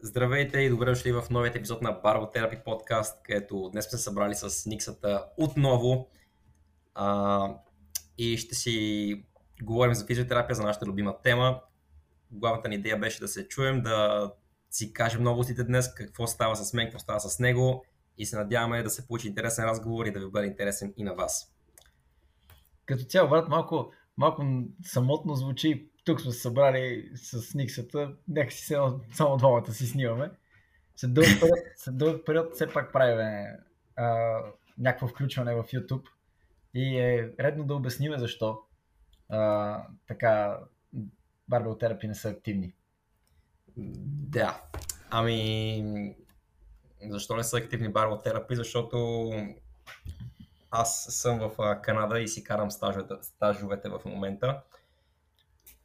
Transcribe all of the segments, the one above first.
Здравейте и добре дошли в новият епизод на Barbo Therapy подкаст, където днес сме се събрали с Никсата отново а, и ще си говорим за физиотерапия, за нашата любима тема. Главната ни идея беше да се чуем, да си кажем новостите днес, какво става с мен, какво става с него и се надяваме да се получи интересен разговор и да ви бъде интересен и на вас. Като цяло, брат, малко, малко самотно звучи тук сме се събрали с Никсата, някакси само, само двамата си снимаме. След дълъг период, след дълъг период все пак правим някакво включване в YouTube и е редно да обясниме защо а, така барбел не са активни. Да. Ами, защо не са активни барбел Защото аз съм в Канада и си карам стажовете, стажовете в момента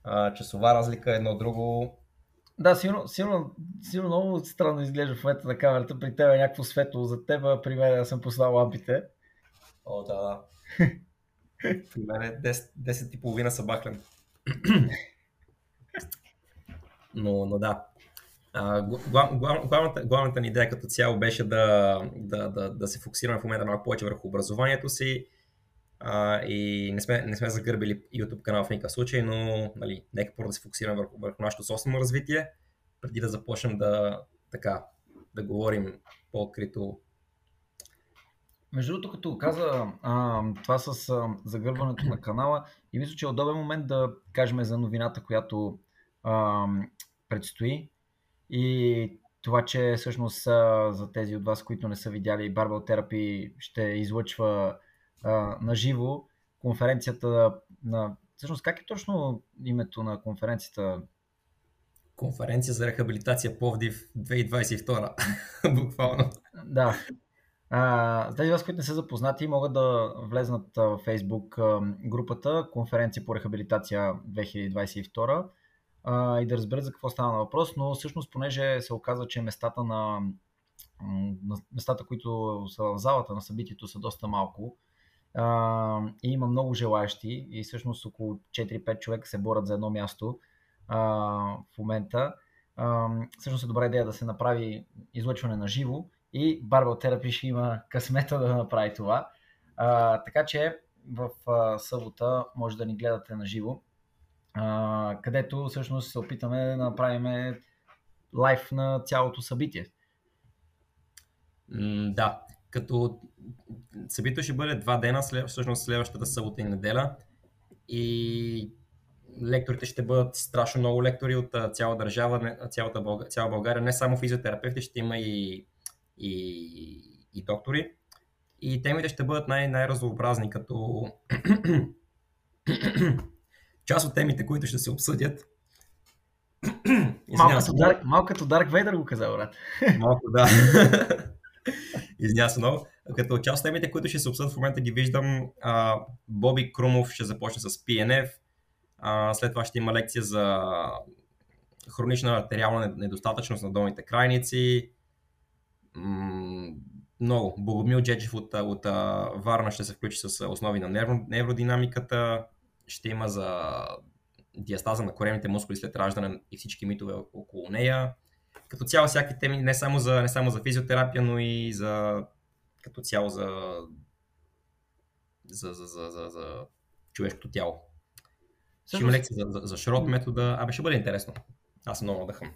а, часова разлика, едно друго. Да, сигурно, сигурно, сигурно много странно изглежда в момента на камерата. При теб е някакво светло за теб, а при мен съм послал лампите. О, да, да. при мен е 10, 10 и половина са бахлен. но, но да. А, глав, глав, главната, главната ни идея като цяло беше да, да, да, да се фокусираме в момента малко повече върху образованието си, а, и не сме, не сме загърбили YouTube канал в никакъв случай, но нали, нека първо да се фокусираме върху, върху нашето собствено развитие, преди да започнем да, така, да говорим по-открито. Между другото, като каза а, това с а, загърбването на канала, и мисля, че е удобен момент да кажем за новината, която а, предстои. И това, че всъщност за тези от вас, които не са видяли, Barbell Therapy ще излъчва на живо конференцията на... Всъщност, как е точно името на конференцията? Конференция за рехабилитация Повдив 2022. Буквално. Да. А, тези вас, които не са запознати, могат да влезнат в Facebook групата Конференция по рехабилитация 2022 а, и да разберат за какво става на въпрос, но всъщност, понеже се оказва, че местата на, на местата, които са в залата на събитието са доста малко, и има много желаящи и всъщност около 4-5 човека се борят за едно място а, в момента. А, всъщност е добра идея да се направи излъчване на живо и Barbell Therapy ще има късмета да направи това. А, така че в а, събота може да ни гледате на живо, където всъщност се опитаме да направим лайф на цялото събитие. Да, като събитието ще бъде два дена, след, всъщност следващата събота и неделя. И лекторите ще бъдат страшно много лектори от цяла държава, цялата България, цяла България. Не само физиотерапевти, ще има и, и, и доктори. И темите ще бъдат най- най-разнообразни, като част от темите, които ще се обсъдят. малко, като Dark, малко като Dark Vader го каза, брат. Малко, да. Много. Като част от темите, които ще се обсъдят в момента ги виждам, а, Боби Крумов ще започне с PNF, а, след това ще има лекция за хронична артериална недостатъчност на долните крайници. М- много. Богомил Джеджев от, от Варна ще се включи с основи на невро, невродинамиката. Ще има за диастаза на коремните мускули след раждане и всички митове около нея като цяло всякакви теми, не само за, не само за физиотерапия, но и за като цяло за, за, за, за, за, за човешкото тяло. Ще има лекция за, за, за широт метода. Абе, ще бъде интересно. Аз много надъхан.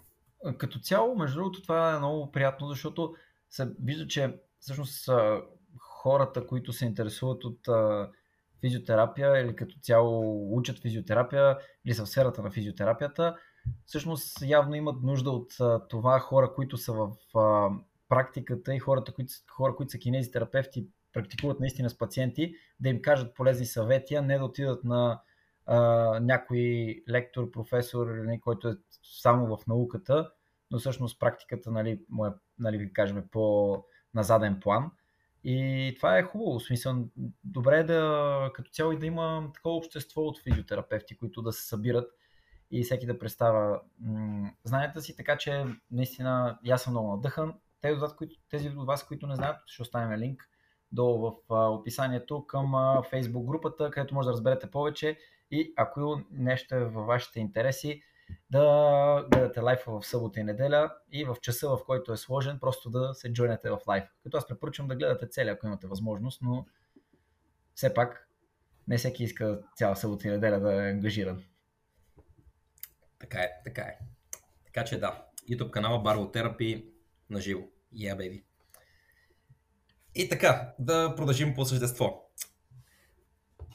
Като цяло, между другото, това е много приятно, защото се вижда, че всъщност хората, които се интересуват от физиотерапия или като цяло учат физиотерапия или са в сферата на физиотерапията, всъщност явно имат нужда от това хора, които са в практиката и хората, които, хора, които са кинезитерапевти, практикуват наистина с пациенти, да им кажат полезни съвети, а не да отидат на а, някой лектор, професор, който е само в науката, но всъщност практиката, нали, му е, нали, ви кажем, по на заден план. И това е хубаво. В смисъл, добре е да като цяло и да има такова общество от физиотерапевти, които да се събират и всеки да представя м- знанията си, така че наистина аз съм много надъхан. Тези от, вас, които, тези от вас, които не знаят, ще оставим линк долу в а, описанието към а, Facebook групата, където може да разберете повече и ако нещо е във вашите интереси, да гледате лайфа в събота и неделя и в часа, в който е сложен, просто да се джойнете в лайф. Като аз препоръчвам да гледате цели, ако имате възможност, но все пак не всеки иска цяла събота и неделя да е ангажиран. Така е, така е. Така че да, YouTube канала Therapy на живо. Yeah, baby. И така, да продължим по същество.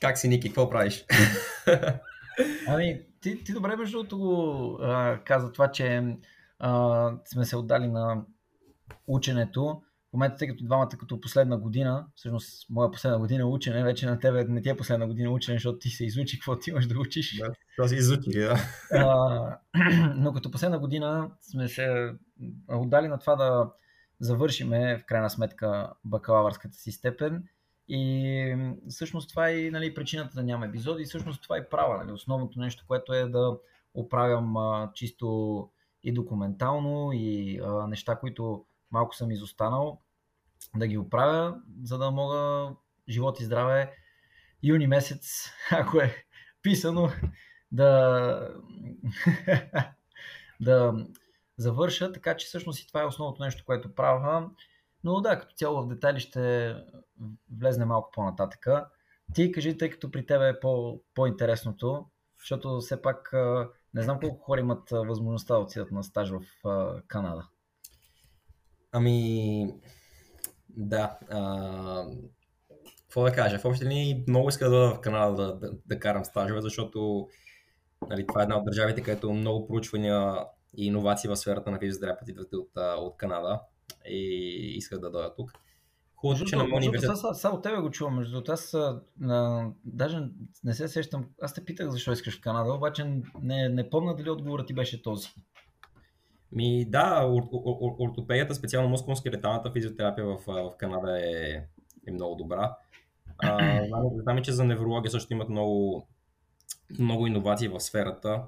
Как си, Ники? Какво правиш? Ами, ти, ти добре между другото го каза това, че а, сме се отдали на ученето. В момента, тъй като двамата като последна година, всъщност моя последна година учене, вече на тебе не ти е последна година учене, защото ти се изучи какво ти имаш да учиш. Да, това се изучи, да. А, но като последна година сме се отдали на това да завършиме в крайна сметка бакалавърската си степен и всъщност това е нали, причината да няма епизоди и всъщност това е права. Нали, основното нещо, което е да оправям а, чисто и документално и а, неща, които малко съм изостанал, да ги оправя, за да мога живот и здраве юни месец, ако е писано, да, да завърша, така че всъщност и това е основното нещо, което правя. Но да, като цяло в детайли ще влезне малко по-нататъка. Ти кажи, тъй като при тебе е по, по-интересното, защото все пак не знам колко хора имат възможността да отидат на стаж в Канада. Ами, да. А, какво да кажа? В общи линии много иска да в Канада да, да, да карам стажове, защото нали, това е една от държавите, където много проучвания и иновации в сферата на физиотерапията идват от, от Канада и исках да дойда тук. Хубаво, че на моят университет... Само, само тебе го чувам, между другото. Аз а, даже не се сещам. Аз те питах защо искаш в Канада, обаче не, не помня дали отговорът ти беше този. Ми да, ор, ор, ортопедията, специално мускулно-скелеталната физиотерапия в, в Канада е, е много добра. А, знам, че за неврология също имат много, много иновации в сферата.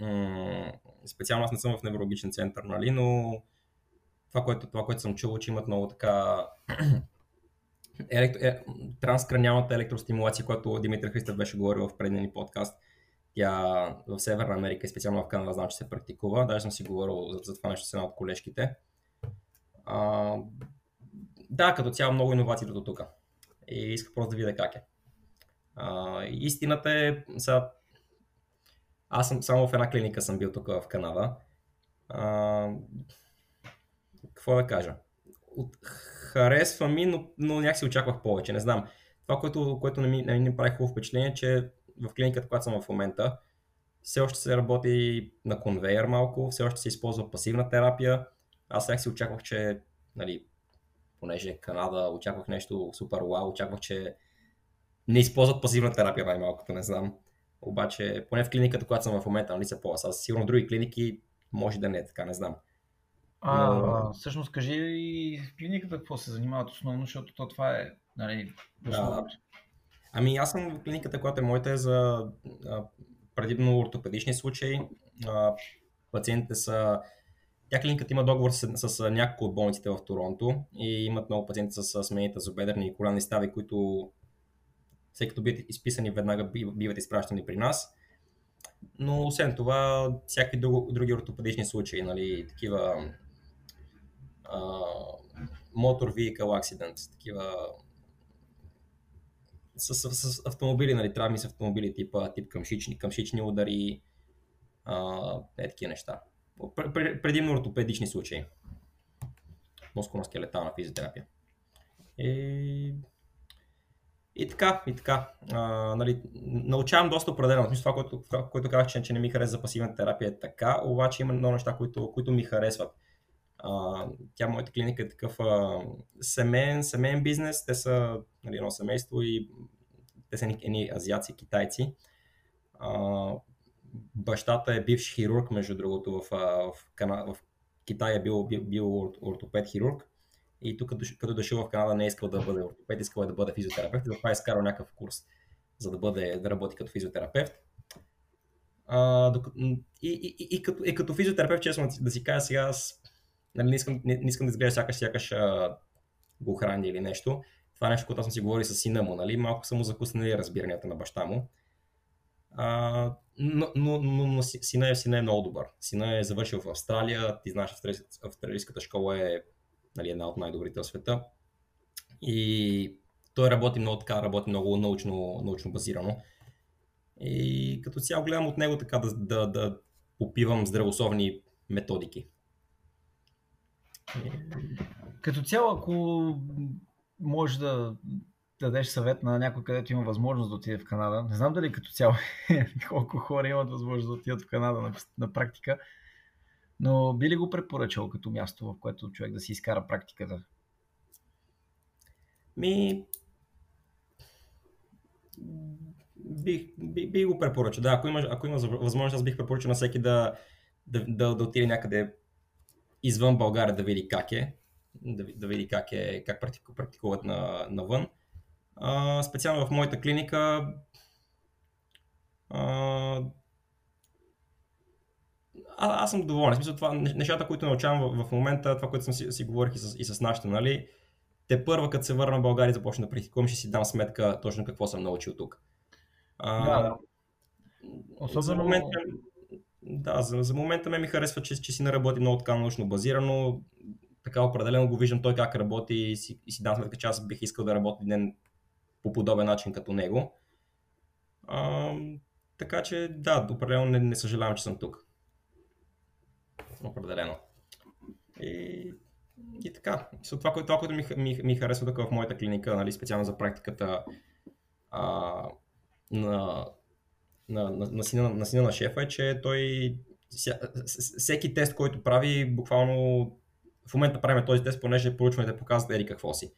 М- специално аз не съм в неврологичен център, нали, но това, което, това, което съм чувал, че имат много така електро, е, транскраниалната електростимулация, която Димитър Христов беше говорил в предния ни подкаст. Тя в Северна Америка и специално в Канада знам, че се практикува. Даже съм си говорил за, за това нещо с една от колежките. А, да, като цяло много иновации до тук. И исках просто да видя как е. А, истината е, са, аз съм само в една клиника съм бил тук в Канада. А, какво да кажа? От, харесва ми, но, но някакси очаквах повече, не знам. Това, което, което не ми, не ми прави хубаво впечатление, че в клиниката, която съм в момента, все още се работи на конвейер малко, все още се използва пасивна терапия. Аз сега си очаквах, че, нали, понеже Канада, очаквах нещо супер вау, очаквах, че не използват пасивна терапия най-малкото, не знам. Обаче, поне в клиниката, която съм в момента, нали са по Аз сигурно други клиники може да не е така, не знам. А, Но... всъщност кажи и в клиниката какво се занимават основно, защото то това е нали, да. Ами аз съм в клиниката, която е моята е за а, предимно ортопедични случаи. А, пациентите са тя клиниката има договор с, с, няколко от болниците в Торонто и имат много пациенти с смените зубедърни и коленни стави, които след като бидат изписани веднага биват изпращани при нас. Но освен това, всякакви други ортопедични случаи, нали, такива мотор vehicle accident, такива с, с, с автомобили, нали, травми с автомобили, типа, тип къмшични, къмшични удари, а, е такива неща. Предимно ортопедични случаи. Мускулно-скелетална физиотерапия. И, и така, и така. А, нали, научавам доста определено. това, което, което казах, че, че не ми харесва пасивната терапия е така, обаче има много неща, които, които ми харесват. А, тя, моята клиника е такъв а, семейен, семейен бизнес. Те са нали, едно семейство и те са едни азиаци, китайци. А, бащата е бивш хирург, между другото, в, в, Кана... в Китай е бил, бил, бил ортопед хирург. И тук, като дошъл в Канада, не е искал да бъде ортопед, искал е да бъде физиотерапевт. Затова е изкарал някакъв курс, за да, бъде, да работи като физиотерапевт. А, и, и, и, и, като, и като физиотерапевт, честно да си кажа сега, аз нали, не, искам, не, не искам да изглежда сякаш, сякаш а, го храни или нещо. Това е нещо, което аз съм си говорил с сина му, нали? малко са му закуснали разбиранията на баща му. А, но, но, но, но сина, е, сина е много добър. Сина е завършил в Австралия. Ти знаеш, австралийската школа е нали, една от най-добрите в света. И той работи много така, работи много научно, научно базирано. И като цяло гледам от него така да, да, да попивам здравословни методики. Като цяло, ако можеш да дадеш съвет на някой, където има възможност да отиде в Канада, не знам дали като цяло колко хора имат възможност да отидат в Канада на, на практика, но би ли го препоръчал като място, в което човек да си изкара практиката? Ми, бих, бих, бих го препоръчал. Да, ако има, ако има възможност, аз бих препоръчал на всеки да, да, да, да отиде някъде извън България да види как е, да, да види как, е, как практикуват на, навън. А, специално в моята клиника а, а, аз съм доволен. В смисъл, това, нещата, които научавам в, в момента, това, което съм си, си говорих и с, и с нашите, нали, те първа, като се върна в България и започна да практикувам, ще си дам сметка точно какво съм научил тук. А, да, да. Особено... За момента, да, за, за момента ме ми харесва, че, че си наработи много така научно базирано. Така определено го виждам той как работи и си, и си дам сметка, че аз бих искал да работя ден по подобен начин като него. А, така че да, определено не, не съжалявам, че съм тук. Определено. И, и така. И това, което, това, което ми, ми, ми харесва тук в моята клиника, нали, специално за практиката а, на, на, на, на, сина, на сина на шефа е, че той всеки тест, който прави, буквално в момента правим този тест, понеже проучването показват ери какво си.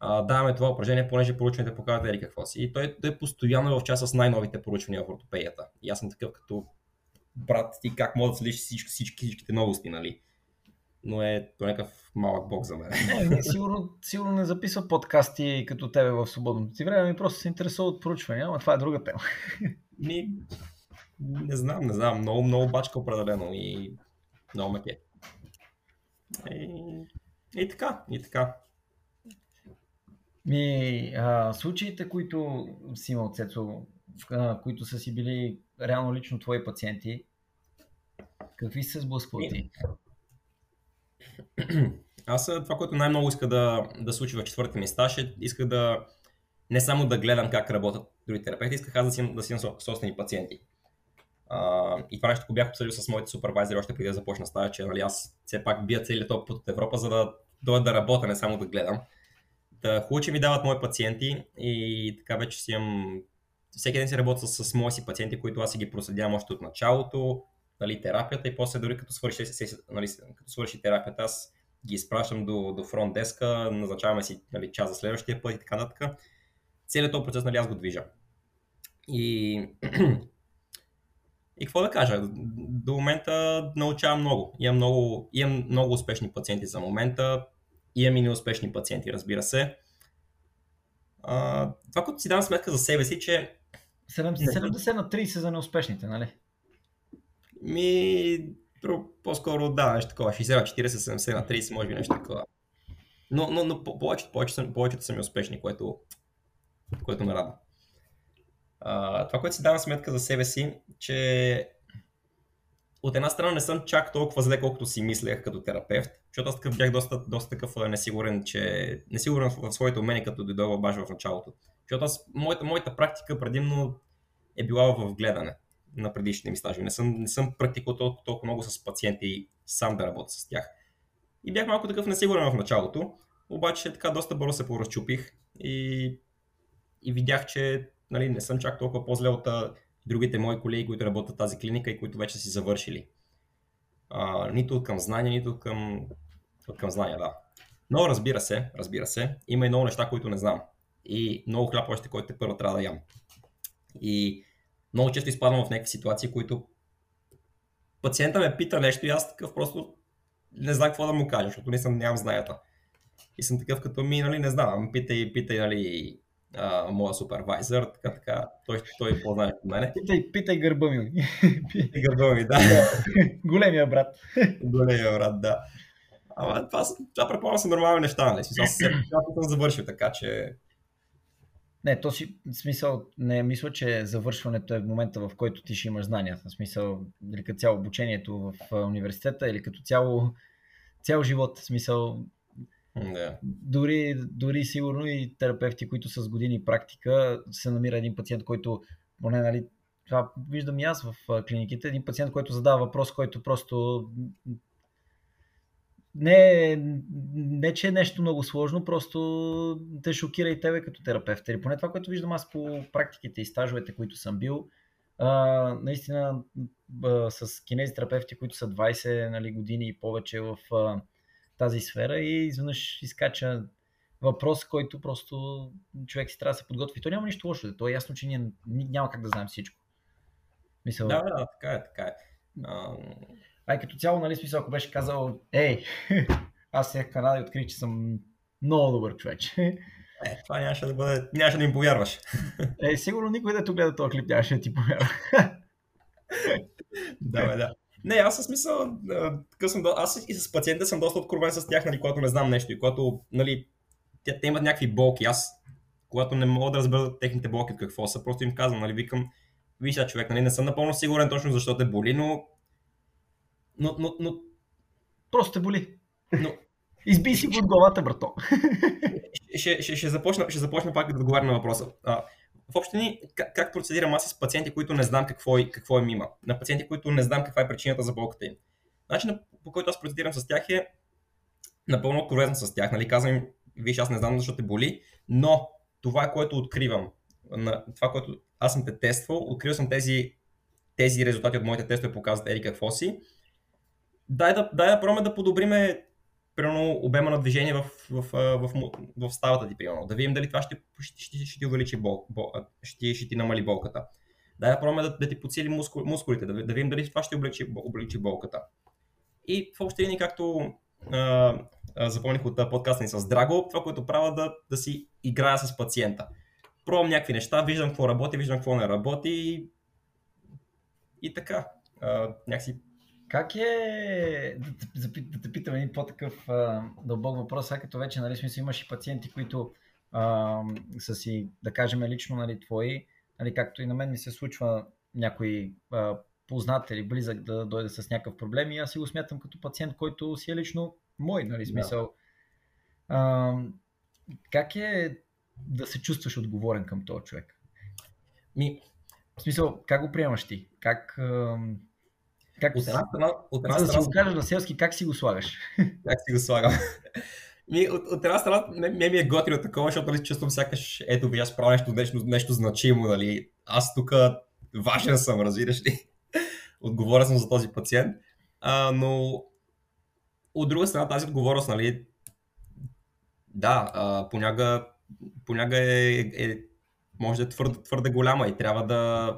А, даваме това упражнение, понеже проучването показват ери какво си. И той, той е постоянно в част с най-новите проучвания в ортопедията. И аз съм такъв като брат ти, как мога да следиш всички, всички, всичките новости, нали? Но е то някакъв малък бог за мен. Не, сигурно, сигурно не записва подкасти като тебе в свободното ти време, ми просто се интересува от проучвания, ама това е друга тема. Ми, не знам, не знам. Много, много бачка определено и много меке. И, и така, и така. Ми, а, случаите, които си имал, Цецо, които са си били реално лично твои пациенти, какви се сблъскват ти? Аз това, което най-много иска да, да случи в четвъртия ми стаж е, иска да не само да гледам как работят други терапевти, исках аз да си, да си имам собствени пациенти. А, и това нещо го бях обсъдил с моите супервайзери още преди да започна стая, че нали, аз все пак бия целият топ от Европа, за да дойда да работя, не само да гледам. Да, хубаво, че ми дават мои пациенти и така вече си имам... Всеки ден си работя с, с мои си пациенти, които аз си ги проследявам още от началото, нали, терапията и после дори като свърши, нали, като свърши терапията, аз ги изпращам до, до фронт деска, назначаваме си нали, час за следващия път и така нататък. Целият този процес нали, аз го движа. И, и какво да кажа? До момента научавам много. Имам много, имам много успешни пациенти за момента. Имам и неуспешни пациенти, разбира се. А, това, което си дам сметка за себе си, че 70 на 30 за неуспешните, нали? Ми, по-скоро да, нещо такова. 60 на 40, 70 на 30, може би нещо такова. Но, но, но повечето, повечето, повечето са ми успешни, което, което ме радва. Това, което си давам сметка за себе си, че от една страна не съм чак толкова зле, колкото си мислех като терапевт, защото аз такъв бях доста, доста такъв несигурен, че несигурен в, в своите умения, като дойдох баш в началото. Защото аз, моята, моята практика предимно е била в гледане на предишните ми стажи. Не съм, не съм практикувал толкова, толкова много с пациенти сам да работя с тях. И бях малко такъв несигурен в началото, обаче така доста бързо се поразчупих и, и видях, че нали, не съм чак толкова по-зле от другите мои колеги, които работят в тази клиника и които вече си завършили. А, нито от към знания, нито от към, от към знания, да. Но разбира се, разбира се, има и много неща, които не знам. И много хляб още, който те първо трябва да ям. И много често изпадам в някакви ситуации, които пациента ме пита нещо и аз такъв просто не знам какво да му кажа, защото не съм, нямам знаята. И съм такъв като ми, нали, не знам, питай, питай, нали, а, моя супервайзър, така, така, той, той по-знае от мене. Питай, питай гърба ми. питай гърба ми, да. Големия брат. Големия брат, да. Ама това, това предполагам са нормални неща, нали? Аз съм завършил така, че Не, то си смисъл, не мисля, че завършването е в момента, в който ти ще имаш знания. В смисъл, или като цяло обучението в университета, или като цяло цял живот. В смисъл, да. Дори, дори сигурно и терапевти, които с години практика, се намира един пациент, който, поне нали, това виждам и аз в клиниките, един пациент, който задава въпрос, който просто не, не, че е нещо много сложно, просто те шокира и тебе като терапевт. Или поне това, което виждам аз по практиките и стажовете, които съм бил, а, наистина а, с кинезитерапевти, които са 20 нали, години и повече в а, тази сфера и изведнъж изкача въпрос, който просто човек си трябва да се подготви. То няма нищо лошо. То е ясно, че ние няма как да знаем всичко. Мисъл... Да, да, така е, така е. Ай, като цяло, нали, смисъл, ако беше казал, ей, аз сега в Канада и открих, че съм много добър човек. Е, това нямаше да бъде, нямаше да им повярваш. Е, сигурно никой да гледа този клип нямаше да ти повярва. да, бе, да. Не, аз съм смисъл, съм, аз и с пациента съм доста откровен с тях, нали, когато не знам нещо и когато, нали, те, те имат някакви болки. Аз, когато не мога да разбера техните болки какво са, просто им казвам, нали, викам, виж човек, нали, не съм напълно сигурен точно защо те боли, но, но, но, но... Просто те боли. Но... Изби си от главата, брато. ще, ще, ще, започна, ще започна пак да отговаря на въпроса. А, в общини, как, как процедирам аз с пациенти, които не знам какво, какво им има. На пациенти, които не знам каква е причината за болката им. Начинът по който аз процедирам с тях е напълно откровен с тях. Нали? Казвам им, виж, аз не знам защо те боли, но това, което откривам, на това, което аз съм те тествал, открил съм тези, тези резултати от моите тестове, показват ери какво си. Дай да, дай да пробваме да подобриме примерно обема на движение в, в, в, в, в ставата ти, примерно. Да видим дали това ще, ще, ще, ще ти увеличи бол, бол, ще, ще ти намали болката. Дай да пробваме да, да ти подсили мускул, мускулите, да, да видим дали това ще облегчи, облегчи болката. И в общи линии, както а, а, запомних от подкаста ни с Драго, това, което правя да, да си играя с пациента. Пробвам някакви неща, виждам какво работи, виждам какво не работи и, и така. А, някакси как е, да, да, да те питам един по-такъв а, дълбок въпрос, сега като вече, нали, смисъл, имаш и пациенти, които а, са си, да кажем, лично, нали, твои, нали, както и на мен ми се случва някой а, познат или близък да дойде с някакъв проблем и аз си го смятам като пациент, който си е лично мой, нали, смисъл. Да. А, как е да се чувстваш отговорен към този човек? Ми... В смисъл, как го приемаш ти? Как... А, как от една страна, от една страна, да си го кажеш на селски, как си го слагаш? Как си го слагам? Ми, от, от една страна, не ми е готино такова, защото нали, чувствам сякаш, ето ви, аз правя нещо, нещо, нещо значимо, нали. Аз тук важен съм, разбираш ли. Отговоря съм за този пациент. А, но от друга страна, тази отговорност, нали, да, а, понякога, понякога е, е, може да е твърде, твърде голяма и трябва да,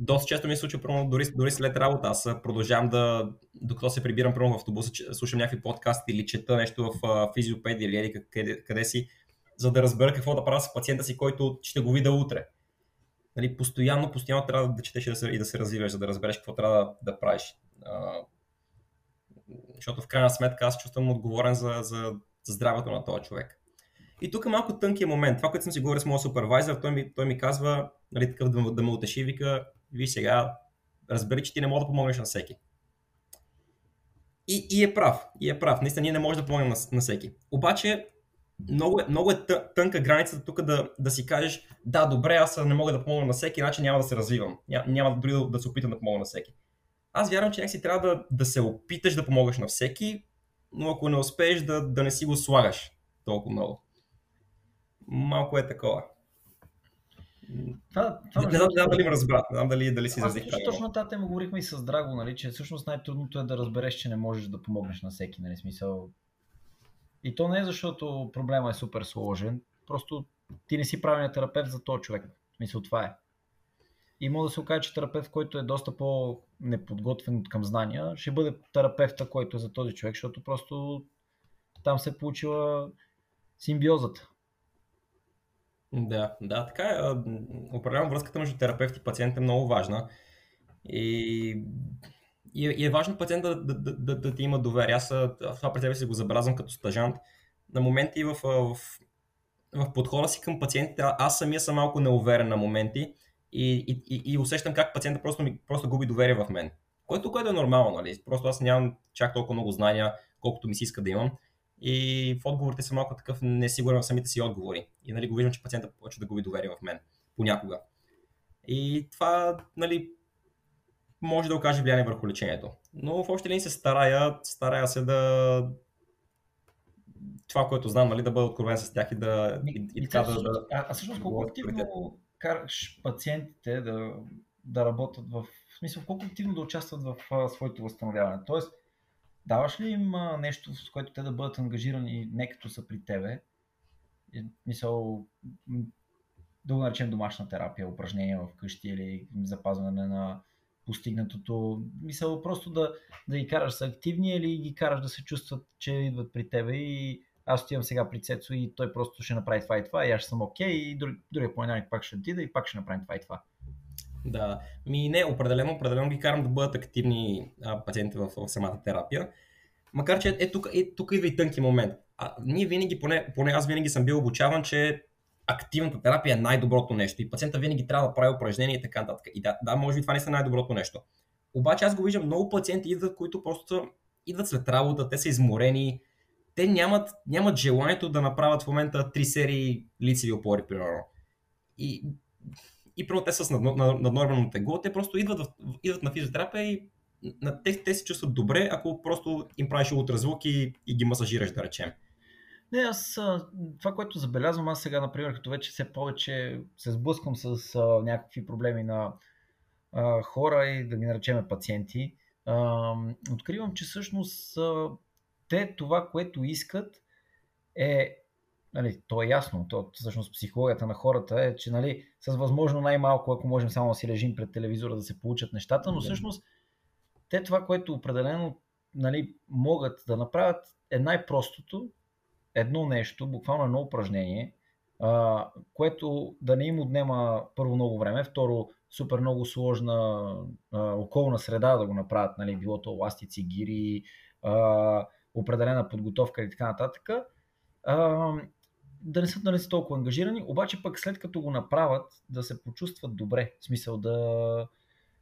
доста често ми се случва, дори, дори след работа. Аз продължавам да, докато се прибирам примерно, в автобуса, слушам някакви подкасти или чета нещо в физиопедия или къде, къде си, за да разбера какво да правя с пациента си, който ще го видя утре. Нали, постоянно, постоянно трябва да четеш и да се, и да се развиваш, за да разбереш какво трябва да, да правиш. А, защото в крайна сметка аз чувствам отговорен за, за, за здравето на този човек. И тук е малко тънкият момент. Това, което съм си говорил с моят супервайзър, той ми, той ми казва, нали, такъв да, да ме утеши, вика, виж сега, разбери, че ти не можеш да помогнеш на всеки. И, и е прав, и е прав. Наистина ние не можем да помогнем на, на всеки. Обаче, много е, много е тънка границата тук да, да си кажеш, да, добре, аз не мога да помогна на всеки, иначе няма да се развивам. Няма, няма дори да, да се опитам да помогна на всеки. Аз вярвам, че някакси трябва да, да се опиташ да помогаш на всеки, но ако не успееш да, да не си го слагаш толкова много. Малко е такова. Това, това, не, знам, не знам дали ме разбра, не знам дали, дали си изразих правилно. Точно тази тема говорихме и с Драго, нали, че всъщност най-трудното е да разбереш, че не можеш да помогнеш на всеки, нали, смисъл. И то не е защото проблема е супер сложен, просто ти не си правилният терапевт за този човек. В смисъл това е. И може да се окаже, че терапевт, който е доста по-неподготвен към знания, ще бъде терапевта, който е за този човек, защото просто там се е получила симбиозата. Да, да, така е. Определено връзката между терапевт и пациент е много важна. И, и, е, и е важно пациента да, да, да, да ти има доверие. Аз това пред себе си го забелязвам като стажант. На моменти в, в, в подхода си към пациентите, аз самия съм малко неуверен на моменти и, и, и, усещам как пациента просто, ми, просто губи доверие в мен. Което, което е нормално, нали? Просто аз нямам чак толкова много знания, колкото ми се иска да имам. И в отговорите съм малко такъв несигурен в самите си отговори. И нали, го виждам, че пациента почва да губи доверие в мен. Понякога. И това, нали, може да окаже влияние върху лечението. Но в общи линии се старая, старая се да това, което знам, нали, да бъда откровен с тях и да... И, и, и така да, да, а, а всъщност колко активно караш пациентите да, да работят в... В смисъл, колко активно да участват в а, своето възстановяване? Тоест, даваш ли им нещо, с което те да бъдат ангажирани не като са при тебе? Мисъл, да го наречем домашна терапия, упражнения в къщи или запазване на постигнатото. Мисъл просто да, да ги караш са активни или ги караш да се чувстват, че идват при тебе и аз отивам сега при Цецо и той просто ще направи това и това и аз ще съм окей okay, и друг, другия понеделник пак ще отида и пак ще направим това и това. Да, ми не, определено, определено ги карам да бъдат активни а, пациенти в, в самата терапия. Макар че е, тук, е, тук идва и тънки момент. А, ние винаги, поне, поне аз винаги съм бил обучаван, че активната терапия е най-доброто нещо и пациента винаги трябва да прави упражнения и така нататък. И да, да, може би това не е най-доброто нещо. Обаче аз го виждам, много пациенти идват, които просто идват след работа, те са изморени, те нямат, нямат желанието да направят в момента три серии лицеви опори, примерно. И, и първо те са наднормално тегло, те просто идват, в, идват на физиотерапия и на, те, те се чувстват добре, ако просто им правиш ултразвук и, и ги масажираш, да речем. Не, аз това, което забелязвам, аз сега, например, като вече все повече се сблъсквам с а, някакви проблеми на а, хора и да ги наречеме пациенти, а, откривам, че всъщност а, те това, което искат е, нали, то е ясно, то всъщност психологията на хората е, че нали, с възможно най-малко, ако можем само да си лежим пред телевизора да се получат нещата, но всъщност те това, което определено нали, могат да направят е най-простото, едно нещо, буквално едно упражнение, а, което да не им отнема първо много време, второ супер много сложна а, околна среда да го направят, нали, било то ластици, гири, а, определена подготовка и така нататък, а, да не са, да не са толкова ангажирани, обаче пък след като го направят, да се почувстват добре, в смисъл да,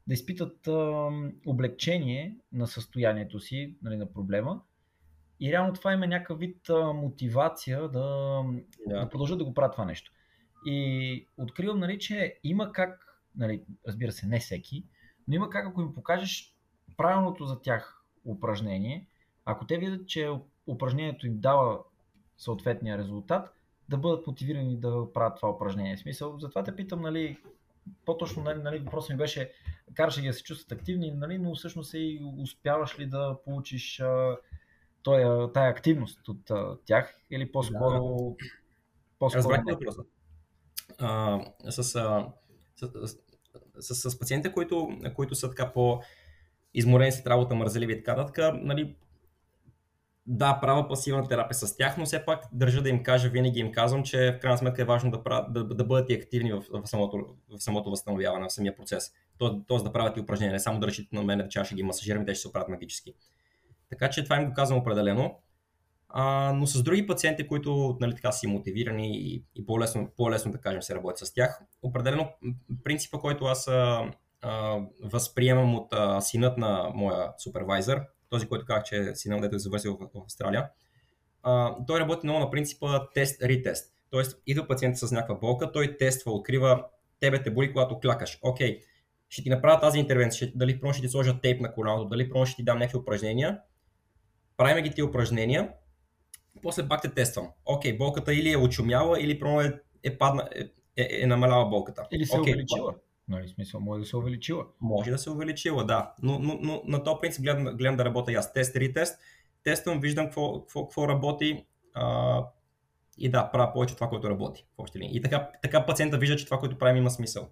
да изпитат а, облегчение на състоянието си, нали, на проблема и реално това има някакъв вид а, мотивация да, yeah. да продължат да го правят това нещо. И откривам, нали, че има как, нали, разбира се, не всеки, но има как, ако им покажеш правилното за тях упражнение, ако те видят, че упражнението им дава съответния резултат, да бъдат мотивирани да правят това упражнение. В смисъл, затова те питам, нали, по-точно нали, нали, въпросът ми беше, караш ли да се чувстват активни, нали, но всъщност и успяваш ли да получиш а, тоя, тая активност от а, тях или по-скоро... Да. по-скоро Разбрах въпроса. А, с, а, с, с, с, пациентите, които, които са така по изморени след работа, мързеливи и така нататък, нали, да, правя пасивна терапия с тях, но все пак държа да им кажа, винаги им казвам, че в крайна сметка е важно да, правят, да, да бъдат и активни в, в, самото, в самото възстановяване, в самия процес. Тоест да правят и упражнения, не само да разчитат на мен, че аз ще ги масажирам и те ще се оправят магически. Така че това им го казвам определено. А, но с други пациенти, които нали, така си мотивирани и, и по-лесно, по-лесно, да кажем, се работят с тях, определено принципа, който аз а, а, възприемам от а, синът на моя супервайзър, този, който казах, че синът дето е завършил в, в Австралия, а, той работи много на принципа тест-ретест. Тоест, идва пациент с някаква болка, той тества, открива тебе те боли, когато клякаш. Окей, ще ти направя тази интервенция, дали просто ще ти сложа тейп на коляното, дали просто ще ти дам някакви упражнения правим ги ти упражнения, после пак те тествам. Окей, болката или е очумяла, или просто е, е, падна, е, е, е намаляла болката. Или се okay, увеличила. Нали, смисъл, може да се увеличила. Може да се увеличила, да. Но, но, но на този принцип гледам, гледам да работя аз. Тест, ретест. Тествам, виждам какво, какво, какво работи а, и да, правя повече това, което работи. В общи И така, така пациента вижда, че това, което правим, има смисъл.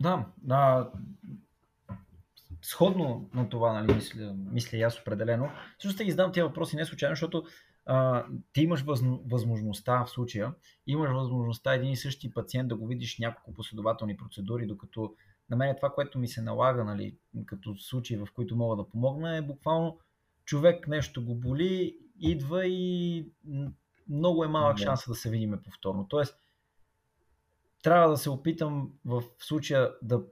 Да, да сходно на това, нали, мисля, мисля и аз определено. Също ще ги задам тези въпроси не случайно, защото а, ти имаш въз, възможността в случая, имаш възможността един и същи пациент да го видиш няколко последователни процедури, докато на мен това, което ми се налага, нали, като случаи, в които мога да помогна, е буквално човек нещо го боли, идва и много е малък шанс да се видиме повторно. Тоест, трябва да се опитам в случая да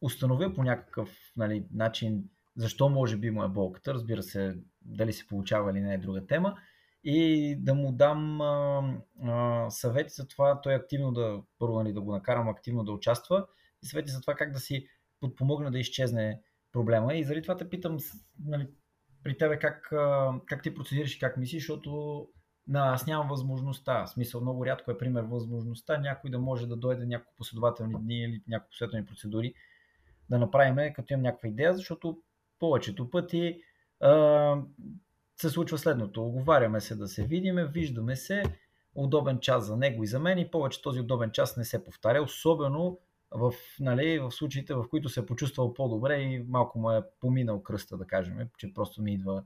установя по някакъв нали, начин защо може би му е болката, разбира се, дали се получава или не е друга тема, и да му дам а, а, съвети за това, той активно да, първо нали, да го накарам активно да участва и съвети за това как да си подпомогне да изчезне проблема. И заради това те питам нали, при тебе как, как ти процедираш и как мислиш, защото на, аз нямам възможността. В смисъл много рядко е пример възможността някой да може да дойде няколко последователни дни или няколко последователни процедури да направим, като имам някаква идея, защото повечето пъти а, се случва следното. Оговаряме се да се видиме, виждаме се, удобен час за него и за мен и повече този удобен час не се повтаря, особено в, нали, в случаите, в които се е почувствал по-добре и малко му е поминал кръста, да кажем, че просто ми идва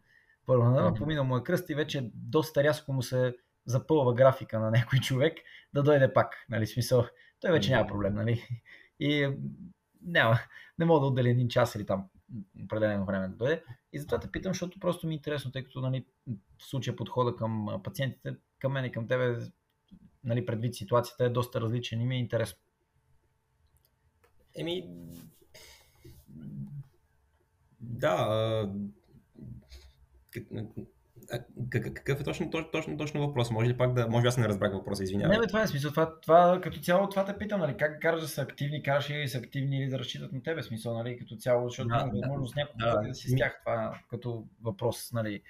първо, mm-hmm. Мгм. поминал му е кръст и вече доста рязко му се запълва графика на някой човек да дойде пак. Нали, смисъл, той вече няма проблем. Нали? И няма, не мога да отделя един час или там определено време да дойде. И затова те питам, защото просто ми е интересно, тъй като нали, в случая подхода към пациентите, към мен и към тебе, нали, предвид ситуацията е доста различен и ми е интересно. Еми, да, какъв е точно, точно, точно, въпрос? Може ли пак да, може аз не разбрах въпроса, извинявай. Не, бе, това е смисъл. Това, това, като цяло това те питам, нали, как караш да са активни, караш ли да са активни или да разчитат на тебе, смисъл, нали, като цяло, защото Да, имам да, възможност няколко да. пъти да си с тях това като въпрос, нали,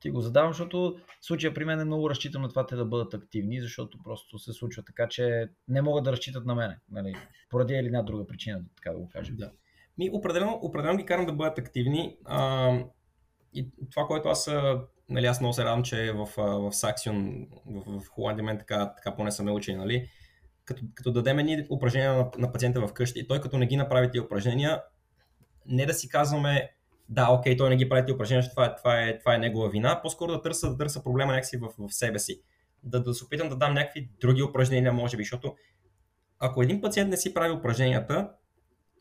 ти го задавам, защото случая при мен е много разчитам на това те да бъдат активни, защото просто се случва така, че не могат да разчитат на мене, нали, поради или една друга причина, така да го кажем. Да. Ми, определено, определено ги карам да бъдат активни. А, и това, което аз, нали, аз много се радвам, че в, в Саксион, в, в Холандия, мен така, така поне са ме учени, нали? Като, като дадем едни упражнения на, на пациента вкъщи и той като не ги направи тези упражнения, не да си казваме, да, окей, той не ги прави тези упражнения, това е, това е, това е негова вина, по-скоро да търся, да търся проблема някакси в, в себе си. Да, да се опитам да дам някакви други упражнения, може би, защото ако един пациент не си прави упражненията,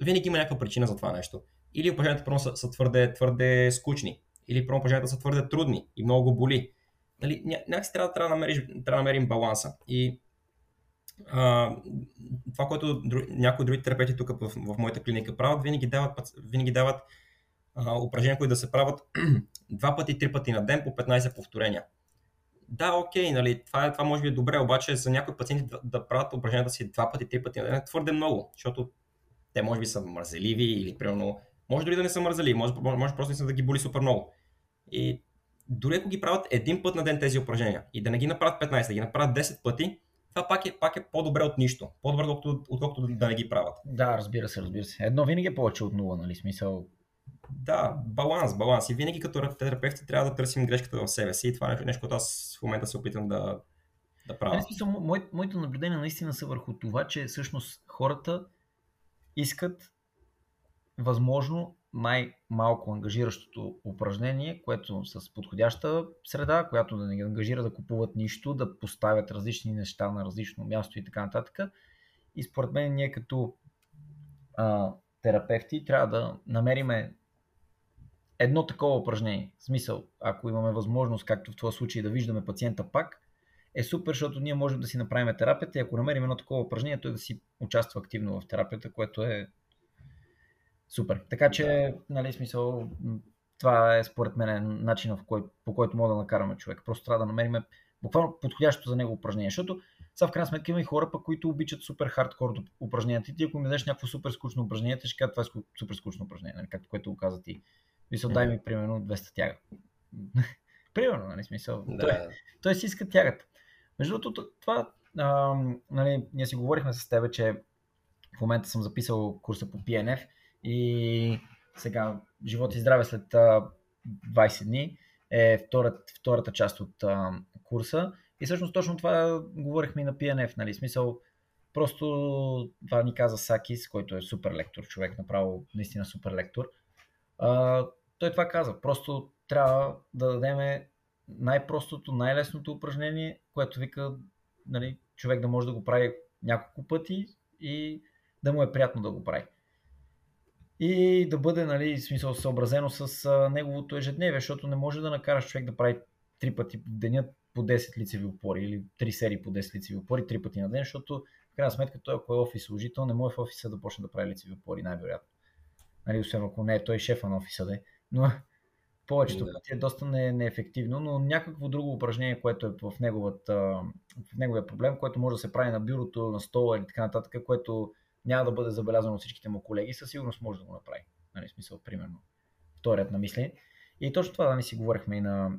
винаги има някаква причина за това нещо. Или упражненията първо са, са твърде, твърде скучни, или първо упражненията са твърде трудни и много го боли. Нали, ня, някакси трябва, трябва, да намериш, трябва да намерим баланса. И а, това, което дру, някои други терапевти тук в, в моята клиника правят, винаги дават, винаги дават а, упражнения, които да се правят два пъти, три пъти на ден по 15 повторения. Да, окей, нали, това, е, това може би е добре, обаче за някои пациенти да, да правят упражненията си два пъти, три пъти на ден е твърде много, защото те може би са мързеливи или примерно, може дори да не са мързеливи, може, може, просто наистина да ги боли супер много. И дори ако ги правят един път на ден тези упражнения и да не ги направят 15, да ги направят 10 пъти, това пак е, пак е по-добре от нищо. По-добре, отколкото, отколкото да не ги правят. Да, разбира се, разбира се. Едно винаги е повече от нула, нали, смисъл. Да, баланс, баланс. И винаги като терапевти трябва да търсим грешката в себе си. И това е нещо, което аз в момента се опитам да, да правя. Нали, смисъл, мой, моите наблюдения наистина са върху това, че всъщност хората искат възможно най-малко ангажиращото упражнение, което с подходяща среда, която да не ги ангажира да купуват нищо, да поставят различни неща на различно място и така нататък. И според мен ние като а, терапевти трябва да намериме едно такова упражнение. В смисъл, ако имаме възможност, както в този случай, да виждаме пациента пак, е супер, защото ние можем да си направим терапията и ако намерим едно такова упражнение, той да си участва активно в терапията, което е супер. Така че, да. нали, смисъл, това е според мен начинът, който, по който мога да накараме човек. Просто трябва да намерим буквално подходящо за него упражнение, защото сега в крайна сметка има и хора, пък, които обичат супер хардкор упражненията и ти ако ми дадеш някакво супер скучно упражнение, ще кажа това е супер скучно упражнение, нали, както което го каза ти. Мисъл, дай ми примерно 200 тяга. примерно, нали, смисъл. Да. Той, той си иска тягата. Между другото, това, а, нали, ние си говорихме с теб, че в момента съм записал курса по PNF и сега живот и здраве след а, 20 дни е втората, втората част от а, курса. И всъщност точно това говорихме и на PNF, нали, смисъл, просто това ни каза Сакис, който е супер лектор, човек, направо наистина супер лектор. А, той това каза, просто трябва да дадем най-простото, най-лесното упражнение, което вика нали, човек да може да го прави няколко пъти и да му е приятно да го прави. И да бъде, нали, смисъл съобразено с а, неговото ежедневие, защото не може да накараш човек да прави три пъти в деня по 10 лицеви опори или 3 серии по 10 лицеви опори, 3 пъти на ден, защото в крайна сметка той, ако е офис служител, не може в офиса да почне да прави лицеви опори, най-вероятно. Нали, освен ако не е той шефа на офиса, да но повечето да. пъти е доста не, неефективно, но някакво друго упражнение, което е в, неговата, в неговия проблем, което може да се прави на бюрото, на стола или така нататък, което няма да бъде забелязано от всичките му колеги, със сигурност може да го направи. Нали, смисъл, примерно. Вторият на мисли. И точно това да ни си говорихме и на,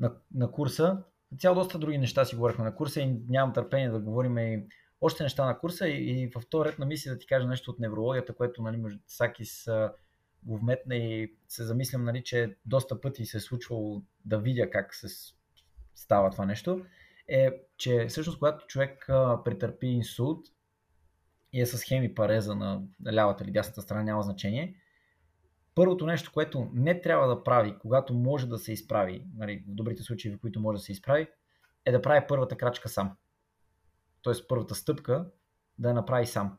на, на курса. Цяло доста други неща си говорихме на курса и нямам търпение да говорим и още неща на курса и, и във втори ред на мисли да ти кажа нещо от неврологията, което нали, Сакис го вметна и се замислям, нали, че доста пъти се е случвало да видя как се става това нещо, е, че всъщност когато човек а, претърпи инсулт и е с хемипареза на лявата или дясната страна, няма значение, първото нещо, което не трябва да прави, когато може да се изправи, нали, в добрите случаи, в които може да се изправи, е да прави първата крачка сам. Тоест първата стъпка да я направи сам.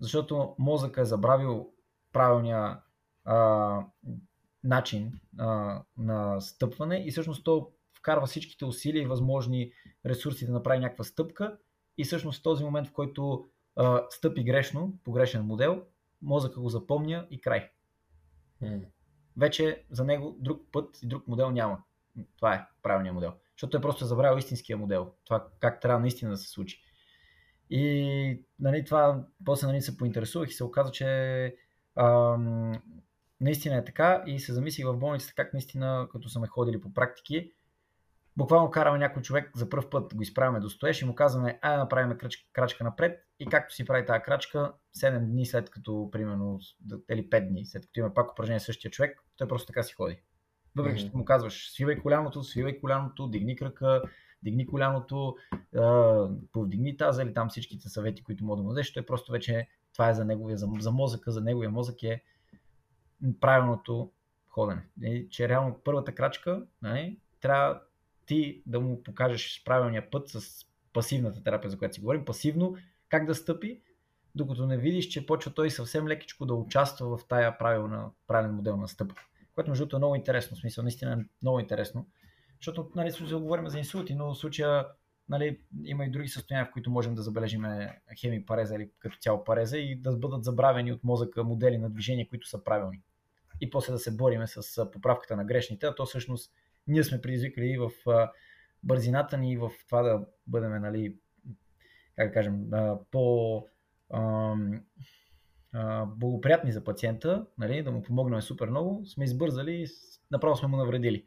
Защото мозъка е забравил правилния а, начин а, на стъпване и всъщност то вкарва всичките усилия и възможни ресурси да направи някаква стъпка и всъщност в този момент, в който а, стъпи грешно, по грешен модел, мозъка го запомня и край. Mm. Вече за него друг път и друг модел няма. Това е правилният модел. Защото е просто забравил истинския модел. Това как трябва наистина да се случи. И нали, това после нали, се поинтересувах и се оказа, че ам, наистина е така и се замислих в болницата как наистина, като сме ходили по практики, буквално караме някой човек за първ път, го изправяме до стоеш и му казваме, ай да направим крачка, крачка напред и както си прави тази крачка, 7 дни след като, примерно, или 5 дни, след като има пак упражнение същия човек, той просто така си ходи. Въпреки, че му казваш, свивай коляното, свивай коляното, дигни кръка, дигни коляното, повдигни таза или там всичките съвети, които мога да му дадеш, той просто вече това е за неговия, за, за мозъка, за неговия мозък е правилното ходене. И, че реално първата крачка нали, трябва ти да му покажеш правилния път с пасивната терапия, за която си говорим, пасивно как да стъпи, докато не видиш, че почва той съвсем лекичко да участва в тая правилна, правилен модел на стъпка. Което между другото е много интересно, в смисъл наистина е много интересно, защото нали, случай говорим за инсулти, но в случая нали, има и други състояния, в които можем да забележим хеми пареза или като цяло пареза и да бъдат забравени от мозъка модели на движение, които са правилни. И после да се бориме с поправката на грешните, а то всъщност ние сме предизвикали и в бързината ни, в това да бъдем, нали, как да кажем, по благоприятни за пациента, нали, да му помогнем супер много, сме избързали и направо сме му навредили.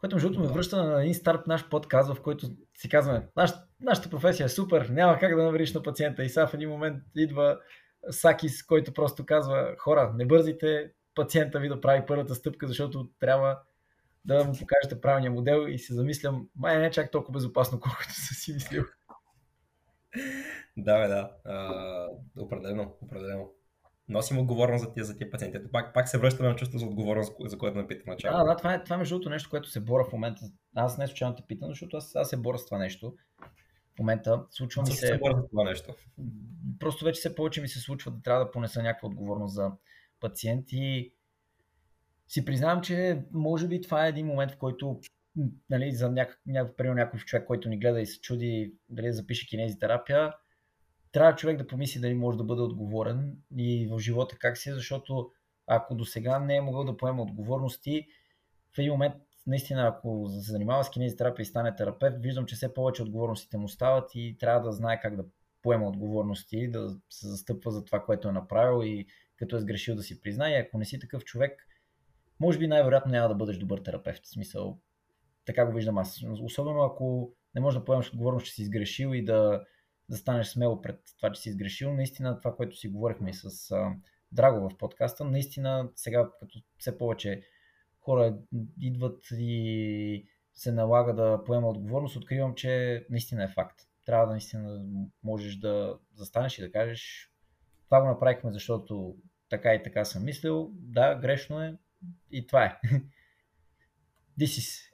Което между ме връща на един старт наш подкаст, в който си казваме, Наш, нашата професия е супер, няма как да навредиш на пациента. И сега в един момент идва Сакис, който просто казва, хора, не бързите пациента ви да прави първата стъпка, защото трябва да му покажете правилния модел и се замислям, май не е чак толкова безопасно, колкото са си мислил. Да, бе, да. А, определено, определено. Носим отговорност за тия, за тия пациенти. Ето пак, пак се връщаме на чувство за отговорност, за което ме питам начало. Да, да, това е, това е между другото нещо, което се боря в момента. Аз не случайно те питам, защото аз, аз се боря с това нещо. В момента случва ми се... се боря с това нещо. Просто вече се повече ми се случва да трябва да понеса някаква отговорност за пациенти. Си признавам, че може би това е един момент, в който нали, за някакъв, някакъв човек, който ни гледа и се чуди дали да запише кинезитерапия, трябва човек да помисли дали може да бъде отговорен и в живота как си е, защото ако до сега не е могъл да поема отговорности, в един момент наистина, ако се занимава с кинезитерапия и стане терапевт, виждам, че все повече отговорностите му стават и трябва да знае как да поема отговорности, да се застъпва за това, което е направил и като е сгрешил да си признае. Ако не си такъв човек, може би най-вероятно няма да бъдеш добър терапевт. В смисъл, така го виждам аз. Особено ако не можеш да поемаш отговорност, че си сгрешил и да, да станеш смело пред това, че си сгрешил. Наистина това, което си говорихме и с Драго в подкаста, наистина сега като все повече хора идват и се налага да поема отговорност, откривам, че наистина е факт. Трябва да наистина можеш да застанеш и да кажеш това го направихме, защото така и така съм мислил. Да, грешно е и това е. This is.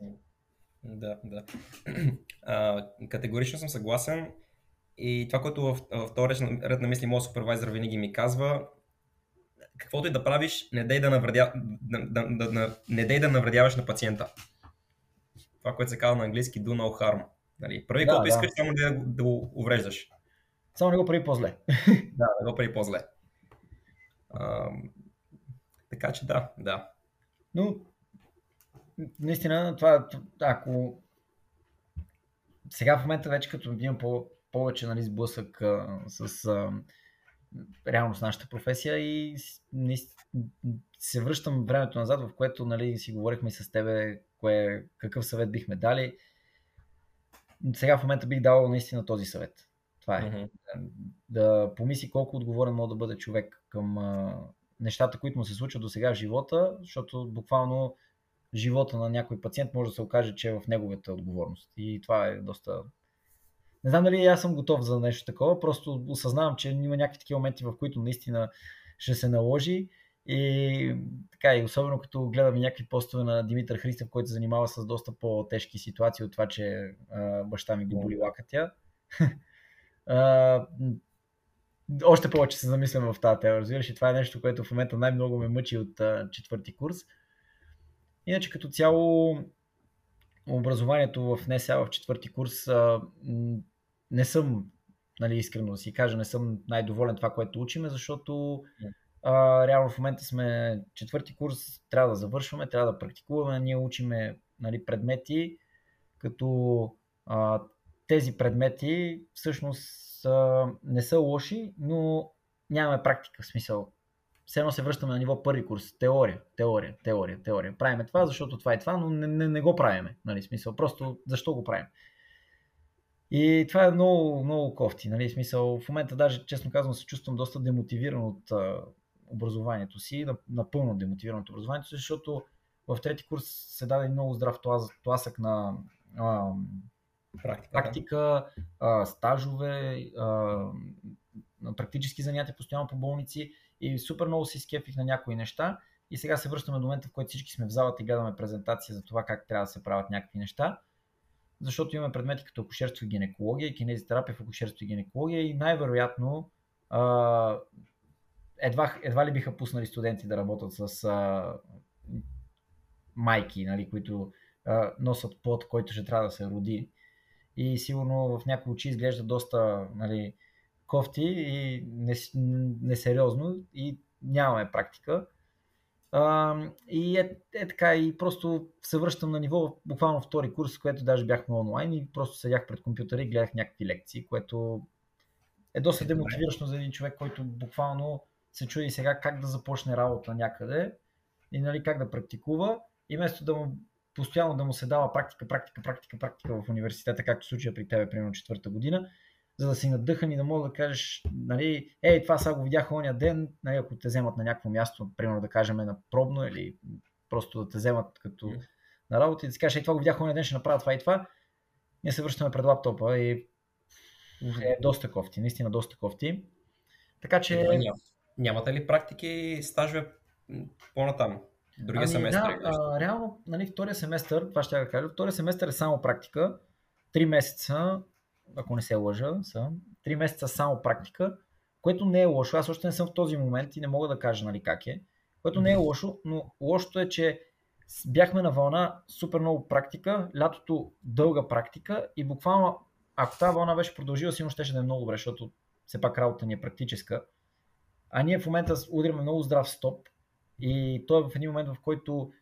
Да, да. А, категорично съм съгласен. И това, което в, в този ред на мисли моят супервайзър винаги ми казва, каквото и да правиш, не дай да, навредя, да, да, да, да, не дай да навредяваш на пациента. това, което се казва на английски do no harm. Нали, прави Да, каквото да. искаш, само да, да го увреждаш. Само не го прави по-зле. Да, да го прави по-зле. А, така че да, да. Но наистина това, ако сега в момента вече като имам по, повече нали, сблъсък а, с а, реално с нашата професия и се връщам времето назад, в което нали, си говорихме с тебе кое, какъв съвет бихме дали. Сега в момента бих дал наистина този съвет. Това е. Мгм. да помисли колко отговорен може да бъде човек към а, нещата, които му се случват до сега в живота, защото буквално живота на някой пациент може да се окаже, че е в неговата отговорност. И това е доста... Не знам дали аз съм готов за нещо такова, просто осъзнавам, че има някакви такива моменти, в които наистина ще се наложи. И така, и особено като гледам някакви постове на Димитър Христев, който се занимава с доста по-тежки ситуации от това, че а, баща ми го боли лакътя. Още повече се замислям в тази тема, разбираш, и това е нещо, което в момента най-много ме мъчи от а, четвърти курс. Иначе като цяло образованието в НСА в четвърти курс а, не съм, нали, искрено да си кажа, не съм най-доволен това, което учиме, защото а, реално в момента сме четвърти курс, трябва да завършваме, трябва да практикуваме, ние учиме нали, предмети, като а, тези предмети всъщност а, не са лоши, но нямаме практика, в смисъл. Все едно се връщаме на ниво първи курс. Теория, теория, теория, теория. Правиме това, защото това е това, но не, не, не го правиме. Нали, смисъл. Просто защо го правим? И това е много, много кофти. Нали, смисъл. В момента даже, честно казвам, се чувствам доста демотивиран от а, образованието си, напълно демотивиран от образованието си, защото в трети курс се даде много здрав тласък на а, Практика. практика, а, стажове, а, практически занятия постоянно по болници и супер много се изкефих на някои неща. И сега се връщаме до момента, в който всички сме в залата и гледаме презентация за това как трябва да се правят някакви неща. Защото имаме предмети като акушерство и гинекология и кинезитерапия в акушерство и гинекология и най-вероятно а, едва, едва ли биха пуснали студенти да работят с а, майки, нали, които а, носят плод, който ще трябва да се роди. И сигурно в някои очи изглежда доста нали, кофти и несериозно и нямаме практика. А, и е, е така, и просто се връщам на ниво буквално втори курс, което даже бяхме онлайн и просто седях пред компютъра и гледах някакви лекции, което е доста демотивиращо за един човек, който буквално се чуди сега как да започне работа някъде и нали, как да практикува и вместо да му постоянно да му се дава практика, практика, практика, практика в университета, както случая при тебе, примерно четвърта година, за да си надъхан и да мога да кажеш, нали, ей, това сега го видях ония ден, нали, ако те вземат на някакво място, примерно да кажем на пробно или просто да те вземат като на работа и да си кажеш, ей, това го видях ония ден, ще направя това и това. Ние се връщаме пред лаптопа и е доста кофти, наистина доста кофти. Така че... Няма. Нямате ли практики стажове по-натам? Другия ами, семестър? Да, а, реално, нали, втория семестър, това ще я да кажа, втория семестър е само практика, три месеца, ако не се лъжа, са, три месеца само практика, което не е лошо. Аз още не съм в този момент и не мога да кажа нали, как е, което не е лошо, но лошото е, че бяхме на вълна супер много практика, лятото дълга практика и буквално, ако тази вълна беше продължила, сигурно ще да е много добре, защото все пак работа ни е практическа. А ние в момента удряме много здрав стоп и то е в един момент, в който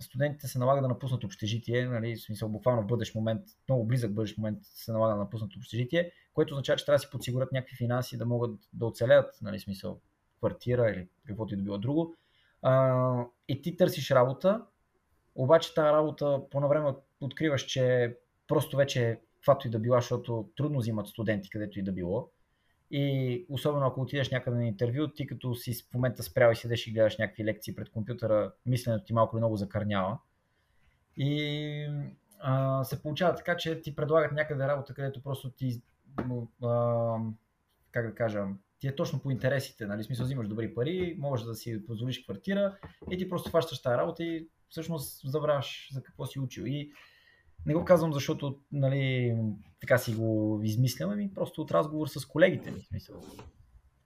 студентите се налага да напуснат общежитие, нали, в смисъл буквално в бъдещ момент, много близък бъдещ момент се налага да напуснат общежитие, което означава, че трябва да си подсигурят някакви финанси да могат да оцелят, нали, смисъл квартира или каквото и да било друго. И ти търсиш работа, обаче тази работа по време откриваш, че просто вече каквато и да била, защото трудно взимат студенти където и да било. И особено ако отидеш някъде на интервю, ти като си в момента спрял и седеш и гледаш някакви лекции пред компютъра, мисленето ти малко или много закърнява. И а, се получава така, че ти предлагат някъде работа, където просто ти, а, как да кажа, ти е точно по интересите, нали? смисъл взимаш добри пари, можеш да си позволиш квартира и ти просто фащаш тази работа и всъщност забравяш за какво си учил. И не го казвам, защото нали, така си го измислям, ами просто от разговор с колегите ми, смисъл,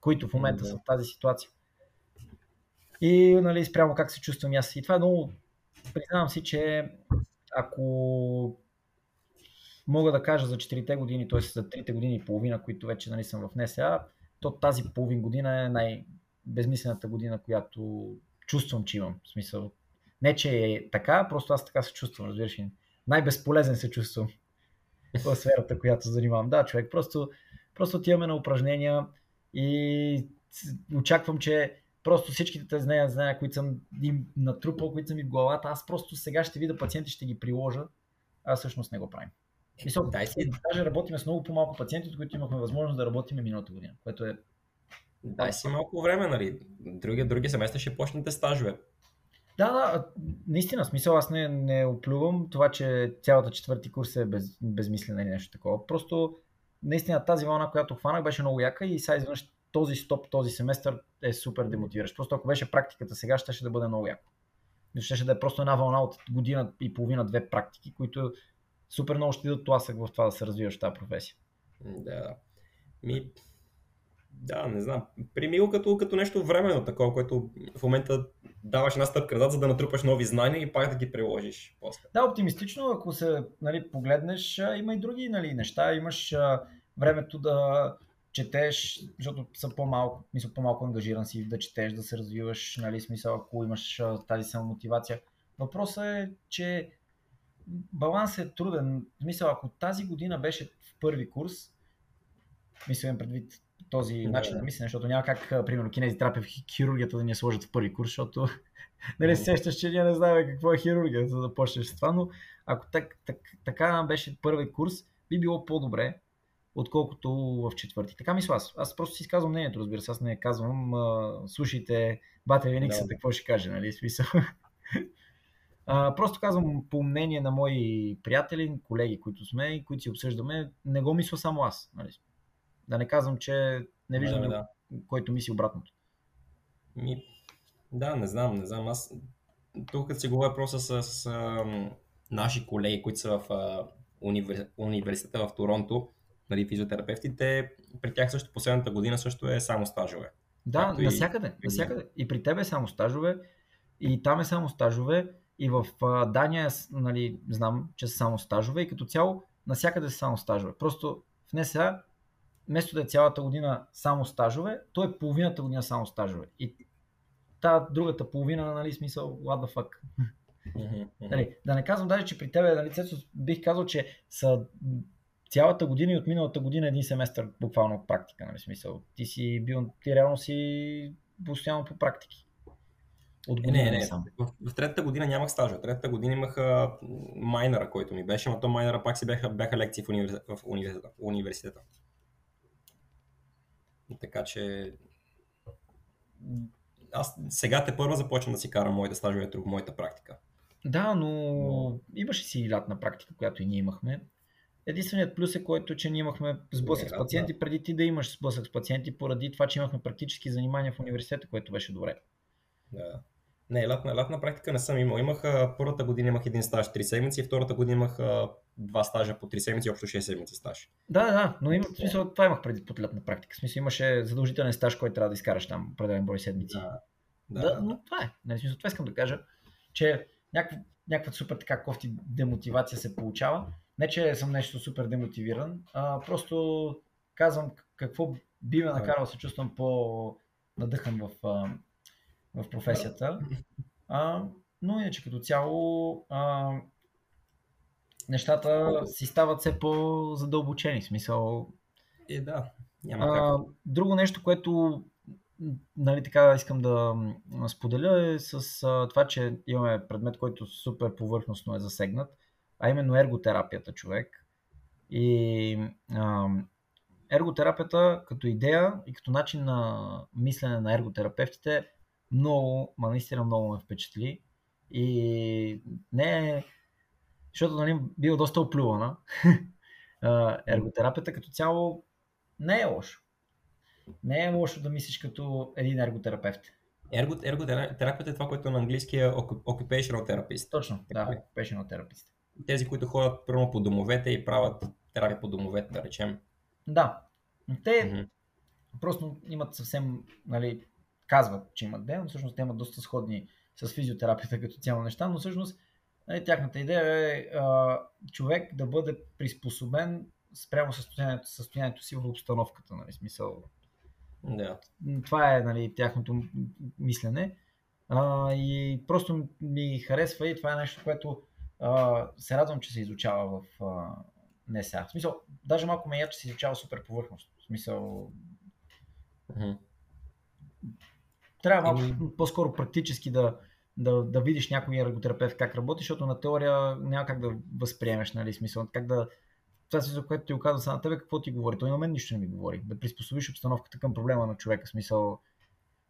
които в момента са в тази ситуация. И нали, спрямо как се чувствам аз. И това е много, признавам си, че ако мога да кажа за 4 години, т.е. за 3 години и половина, които вече нали, съм в НСА, то тази половин година е най-безмислената година, която чувствам, че имам. В смисъл, не, че е така, просто аз така се чувствам, разбираш ли. Най-безполезен се чувствам в сферата, която занимавам. Да, човек, просто, просто отиваме на упражнения и очаквам, че просто всичките тези знания, знания, които съм им натрупал, които са ми в главата, аз просто сега ще видя пациенти, ще ги приложа, а всъщност не го правим. Мисъл, Дай си. Даже работиме с много по-малко пациенти, от които имахме възможност да работим миналата година, което е Дай си малко време, нали? Други, други семестри ще почнете стажове. Да, да, наистина, смисъл аз не, не оплювам това, че цялата четвърти курс е без, безмислен или нещо такова. Просто наистина тази вълна, която хванах, беше много яка и сега изведнъж този стоп, този семестър е супер демотивиращ. Просто ако беше практиката сега, ще, да бъде много яко. Ще, ще да е просто една вълна от година и половина-две практики, които супер много ще дадат тласък в това да се развиваш тази професия. Да. Ми, да, не знам. Го като, като нещо временно такова, което в момента даваш една стъпка назад, за да натрупаш нови знания и пак да ги приложиш после. Да, оптимистично, ако се нали, погледнеш, има и други нали, неща. Имаш а, времето да четеш, защото са по-малко, мисля, по-малко ангажиран си да четеш, да се развиваш, нали, смисъл, ако имаш а, тази самомотивация. Въпросът е, че балансът е труден. Мисля, ако тази година беше в първи курс, мисля, предвид този yeah. начин на мислене, защото няма как, примерно, кинезитерапия в хирургията да ни сложат в първи курс, защото нали, сещаш, че ние не знаем какво е хирургия, за да почнеш с това, но ако так, так, така беше първи курс, би било по-добре, отколкото в четвърти. Така мисля аз. Аз просто си изказвам мнението, разбира се. Аз не казвам, а, слушайте, бате Веникса, да. какво ще каже, нали? Смисъл. А, просто казвам по мнение на мои приятели, колеги, които сме и които си обсъждаме, не го мисля само аз. Нали? Да не казвам, че не виждам, да, да. който мисли обратното. Ми, да, не знам, не знам. Аз тук като си говоря просто с, с а, наши колеги, които са в а, универ... университета в Торонто, нали, физиотерапевтите, при тях също последната година също е само стажове. Да, насякъде, и... насякъде. И при тебе е само стажове, и там е само стажове, и в а, Дания, нали, знам, че са само стажове, и като цяло насякъде са само стажове. Просто в НСА вместо да е цялата година само стажове, то е половината година само стажове. И та другата половина, нали, смисъл, what the fuck. нали, да не казвам даже, че при тебе, нали, Цецо, бих казал, че са цялата година и от миналата година един семестър буквално практика, нали, смисъл. Ти си бил, ти реално си постоянно по практики. От година не, не, сам. В, в, третата година нямах стажа. В третата година имах майнера, който ми беше, но то майнера пак си бяха, бяха лекции в, университета. В университета. Така че аз сега те първо започвам да си карам моите стажове тук, моята практика. Да, но, но... имаше си лятна практика, която и ние имахме. Единственият плюс е, който, че ние имахме сблъсък с пациенти, да. преди ти да имаш сблъсък с пациенти, поради това, че имахме практически занимания в университета, което беше добре. Да. Не, лятна, лятна практика не съм имал. Имах първата година имах един стаж 3 седмици, втората година имах два стажа по 3 седмици, общо 6 седмици стаж. Да, да, но има, в смисъл, това имах преди под лятна практика. В смисъл имаше задължителен стаж, който трябва да изкараш там определен брой седмици. Да, да, да, но това е. Не, смисъл, това искам да кажа, че някаква, някаква супер така кофти демотивация се получава. Не, че съм нещо супер демотивиран, а просто казвам какво би ме накарало да се чувствам по-надъхан в, в професията. А, но иначе като цяло а, нещата си стават все по-задълбочени. Смисъл. Е, да. Няма как. друго нещо, което нали, така искам да споделя е с а, това, че имаме предмет, който супер повърхностно е засегнат, а именно ерготерапията човек. И а, ерготерапията като идея и като начин на мислене на ерготерапевтите много, ма наистина много ме впечатли. И не е, защото нали, бил доста оплювана. Ерготерапията като цяло не е лошо. Не е лошо да мислиш като един ерготерапевт. Ерго, ерготерапията е това, което на английски е occupational therapist. Точно, да, occupational therapist. Тези, които ходят прямо по домовете и правят терапия по домовете, да речем. Да. Те mm-hmm. просто имат съвсем нали, казват, че имат ден, но всъщност те имат доста сходни с физиотерапията като цяло неща, но всъщност Нали, тяхната идея е а, човек да бъде приспособен спрямо състоянието, състоянието си в обстановката. Нали, смисъл. Да. Това е нали, тяхното мислене. А, и просто ми харесва и това е нещо, което а, се радвам, че се изучава в а, НСА. В смисъл, даже малко ме я, че се изучава супер повърхностно. В смисъл. Трябва Еми- по-скоро практически да, да, да видиш някой ерготерапевт как работи, защото на теория няма как да възприемеш, нали, смисъл, как да това за което ти оказва сега на тебе, какво ти говори. Той на мен нищо не ми говори. Да приспособиш обстановката към проблема на човека. Смисъл,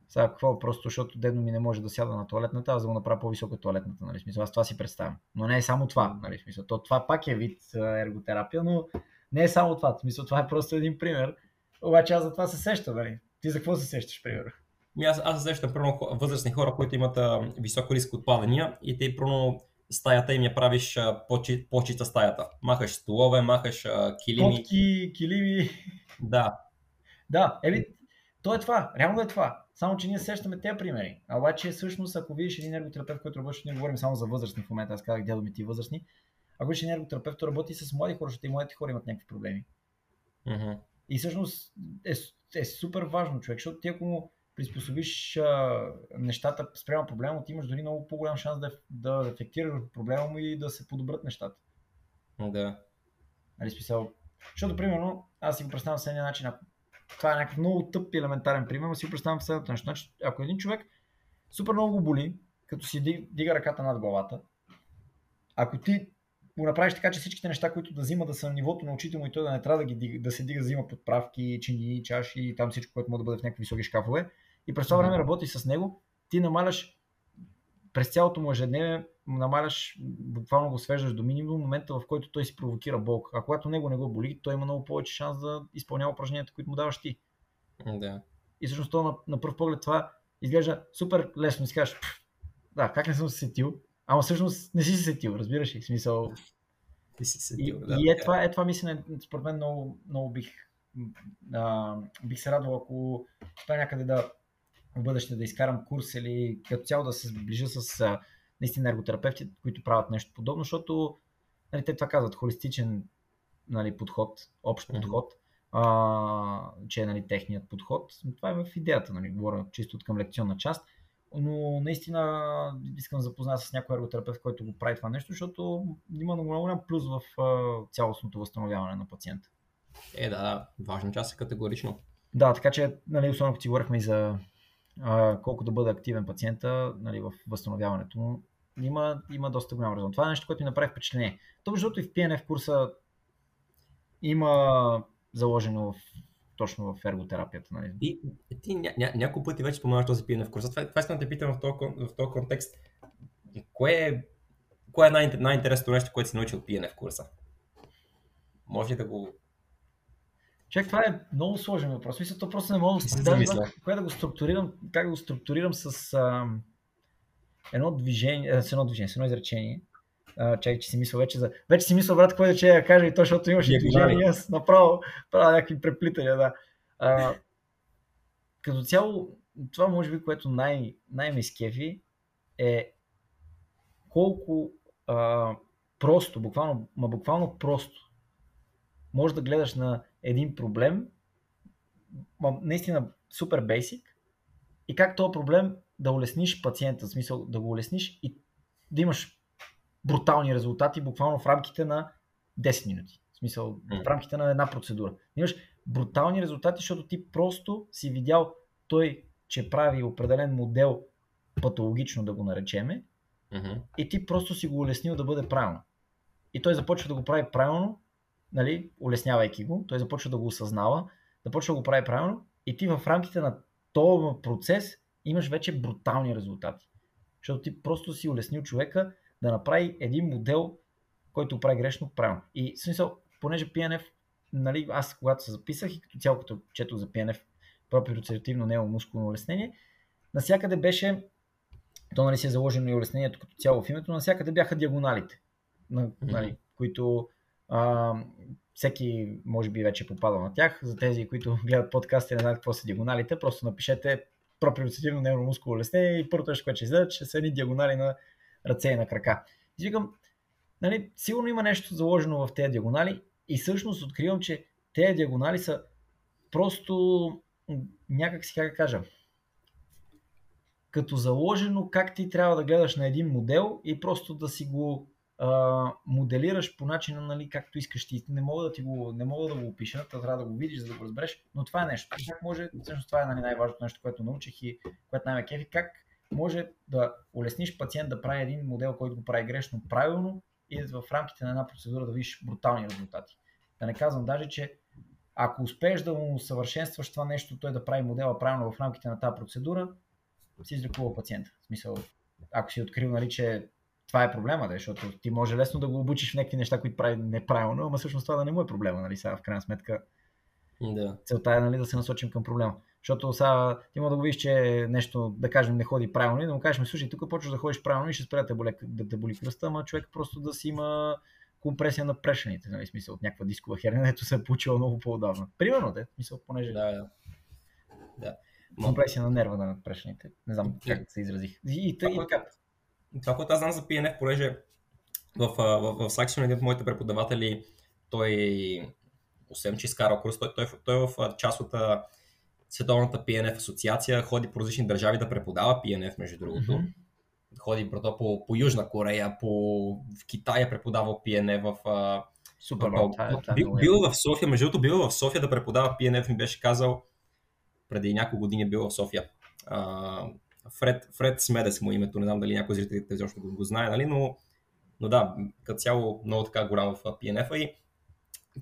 сега какво просто, защото дедно ми не може да сяда на туалетната, аз да го направя по-висока туалетната, нали, смисъл, аз това си представям. Но не е само това, нали, смисъл, то, това пак е вид ерготерапия, но не е само това, смисъл, това е просто един пример. Обаче аз за това се сещам, нали. Ти за какво се сещаш, примерно? Ми аз, аз примерно хо- възрастни хора, които имат а, висок риск от падания и те примерно стаята им я правиш по-чи- по-чиста стаята. Махаш столове, махаш а, килими. Котки, килими. Да. Да, еми, то е това, реално е това. Само, че ние сещаме тези примери. А обаче, всъщност, ако видиш един ерготерапевт, който работи, ние говорим само за възрастни в момента, аз казах дядо ми ти възрастни, ако видиш един ерготерапевт, който работи с млади хора, защото и младите хора имат някакви проблеми. Мгм. И всъщност е, е супер важно човек, защото ти ако му приспособиш а, нещата спрямо проблема, ти имаш дори много по-голям шанс да, да ефектираш проблема му и да се подобрят нещата. Да. Нали, смисъл. Защото, примерно, аз си го представям следния начин. Ако това е някакъв много тъп и елементарен пример, но си го представям следното нещо. Значи, ако един човек супер много го боли, като си ди- дига ръката над главата, ако ти го направиш така, че всичките неща, които да взима да са на нивото на очите му и той да не трябва да, ги, да се дига, да взима подправки, чинии, чаши и там всичко, което може да бъде в някакви високи шкафове, и през това време работи с него, ти намаляш през цялото му ежедневие намаляш, буквално го свеждаш до минимум момента, в който той си провокира болка. А когато него не го боли, той има много повече шанс да изпълнява упражненията, които му даваш ти. Да. И всъщност то на, на пръв поглед това изглежда супер лесно. И си кажеш, «Пф, да, как не съм се сетил? Ама всъщност не си се сетил, разбираш ли? В смисъл, Ти си и, седил. да, и е, така. това, е това мислене, според мен много, много бих, а, бих се радвал, ако успея някъде да в бъдеще да изкарам курс или като цяло да се сближа с а, наистина ерготерапевти, които правят нещо подобно, защото нали, те това казват, холистичен нали, подход, общ Мгм. подход, а, че е нали, техният подход. Това е в идеята, нали, говоря чисто от към лекционна част. Но наистина искам да запозная с някой ерготерапевт, който го прави това нещо, защото има много голям плюс в цялостното възстановяване на пациента. Е, да, да. Важна част е категорично. Да, така че, нали, особено като си говорихме и за а, колко да бъде активен пациента нали, в възстановяването му, има, има доста голям резон. Това е нещо, което ми направи впечатление. То, другото, и в PNF курса има заложено в, точно в ерготерапията. Нали. И ти ня, ня, няколко пъти вече споменаш този пиене в курса. Това, това искам да те питам в този, в този контекст. Кое е, кое е най- най-интересното нещо, което си научил пиене в курса? Може ли да го... Човек, това е много сложен въпрос. Мисля, то просто не мога да, се да, кое да го структурирам, как да го структурирам с а, едно движение, с едно движение, с едно изречение. А, чакай, че си мисля вече за... Вече си мисля, брат, какво да че я кажа и то, защото имаше движение, аз направо правя някакви преплитания, да. А, като цяло, това може би, което най- най-ме изкефи е колко а, просто, буквално, ма буквално просто може да гледаш на един проблем, ма, наистина супер бейсик, и как този проблем да улесниш пациента, в смисъл да го улесниш и да имаш брутални резултати буквално в рамките на 10 минути. В смисъл, в рамките на една процедура. Имаш брутални резултати, защото ти просто си видял той, че прави определен модел патологично да го наречеме, Мгм. и ти просто си го улеснил да бъде правилно. И той започва да го прави правилно, нали, улеснявайки го, той започва да го осъзнава, започва да го прави правилно и ти в рамките на този процес имаш вече брутални резултати. Защото ти просто си улеснил човека да направи един модел, който прави грешно правилно. И в смисъл, понеже PNF, нали, аз когато се записах и като цяло като четох за PNF, проприоцептивно неомускулно улеснение, насякъде беше то нали си е заложено и улеснението като цяло в името, навсякъде бяха диагоналите, на, нали, които а, всеки може би вече е попадал на тях. За тези, които гледат подкаста и не знаят какво са диагоналите, просто напишете проприоцептивно невромускулно улеснение и първото нещо, което ще излезе, ще са едни диагонали на ръце и на крака. И викам, нали, сигурно има нещо заложено в тези диагонали и всъщност откривам, че тези диагонали са просто някак си, как да кажа, като заложено как ти трябва да гледаш на един модел и просто да си го а, моделираш по начина, нали, както искаш ти. Не мога да ти го, не мога да го опиша, трябва да го видиш, за да го разбереш, но това е нещо. Как може, всъщност това е нали, най-важното нещо, което научих и което най-ме кефи, как може да улесниш пациент да прави един модел, който го прави грешно, правилно и в рамките на една процедура да видиш брутални резултати. Да не казвам даже, че ако успееш да му съвършенстваш това нещо, той да прави модела правилно в рамките на тази процедура, си излекува пациента. В смисъл, ако си открил, нали, че това е проблема, да, защото ти може лесно да го обучиш в някакви неща, които прави неправилно, ама всъщност това да не му е проблема, нали, сега в крайна сметка. Да. Целта е нали, да се насочим към проблема. Защото сега ти може да го видиш, че нещо, да кажем, не ходи правилно и да му кажеш, слушай, тук почваш да ходиш правилно и ще спре да те боли, да те боли кръста, ама човек просто да си има компресия на прешените, нали, смисъл от някаква дискова херня, ето се е получила много по-отдавна. Примерно, де, смисъл, понеже... Да, да. да. Компресия на нерва на прешените. Не знам как се изразих. И, и, и, и така. Това, което аз знам за PNF, понеже в, в, в, в Saxion един от моите преподаватели, той, освен че изкарал курс, той, той, той е в част от Световната PNF асоциация, ходи по различни държави да преподава PNF, между другото. Mm-hmm. Ходи брато по, по Южна Корея, по в Китай е преподавал PNF в Супер, в, това е, е бил, бил в София, между другото бил в София да преподава PNF, ми беше казал преди няколко години е бил в София. А, Фред, Фред Смедес му името, не знам дали някой зрителите изобщо го, го знае, нали? но, но да, като цяло много така голям в PNF и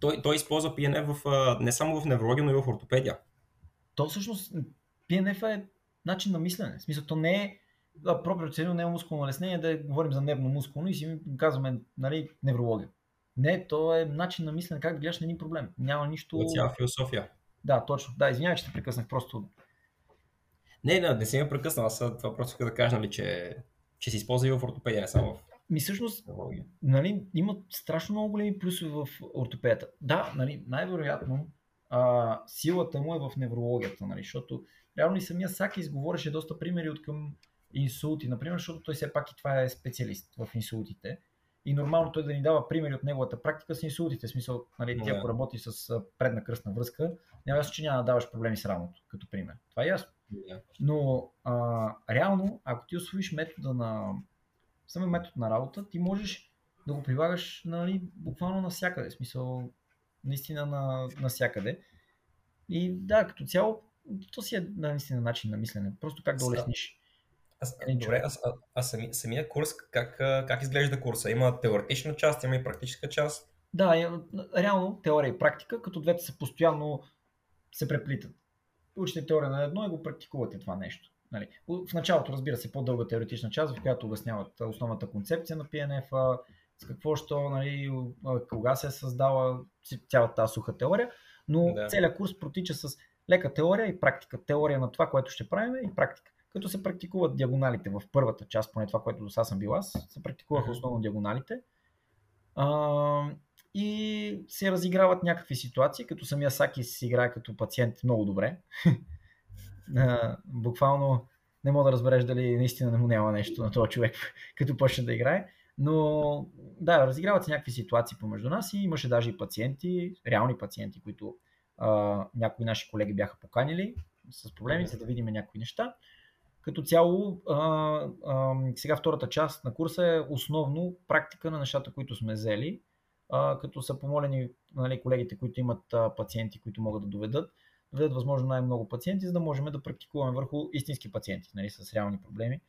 той, той използва PNF в, не само в неврология, но и в ортопедия. То всъщност PNF е начин на мислене. В смисъл, то не е да, проприоцелно не е мускулно леснение, да говорим за нервно-мускулно и си казваме нали, неврология. Не, то е начин на мислене, как да гледаш на един проблем. Няма нищо... Цяла философия. Да, точно. Да, извинявай, че те прекъснах просто. Не, не, не си ме прекъснал. Аз това просто иска да кажа, нали, че, че се използва и в ортопедия, не само в ми всъщност, нали, има страшно много големи плюсове в ортопедията. Да, нали, най-вероятно а, силата му е в неврологията, нали, защото реално и самия Саки изговореше доста примери от към инсулти, например, защото той все пак и това е специалист в инсултите. И нормално той да ни дава примери от неговата практика с инсултите. В смисъл, нали, ти ако работи с предна кръстна връзка, няма ясно, че няма да даваш проблеми с рамото, като пример. Това е ясно. Yeah. Но а, реално, ако ти освоиш метода на самия метод на работа, ти можеш да го прилагаш нали, буквално навсякъде. В смисъл, наистина на, навсякъде. И да, като цяло, то си е наистина начин на мислене. Просто как да улесниш. Аз, добре, аз, а, а сами, самия курс, как, как изглежда курса? Има теоретична част, има и практическа част? Да, реално теория и практика, като двете са постоянно се преплитат. Учите теория на едно и го практикувате това нещо. Нали. В началото, разбира се, по-дълга теоретична част, в която обясняват основната концепция на PNF, с какво, що, нали, кога се е създала цялата тази суха теория, но да. целият курс протича с лека теория и практика. Теория на това, което ще правим и практика. Като се практикуват диагоналите в първата част, поне това, което до сега съм бил аз, се практикуваха основно диагоналите. А, и се разиграват някакви ситуации, като самия Саки си играе като пациент много добре. Буквално не мога да разбереш дали наистина не му няма нещо на този човек, като почне да играе. Но да, разиграват се някакви ситуации помежду нас и имаше даже и пациенти, реални пациенти, които а, някои наши колеги бяха поканили с проблеми, за да видим някои неща. Като цяло, а, а, сега втората част на курса е основно практика на нещата, които сме взели, а, като са помолени нали, колегите, които имат а, пациенти, които могат да доведат, доведат възможно най-много пациенти, за да можем да практикуваме върху истински пациенти нали, с реални проблеми.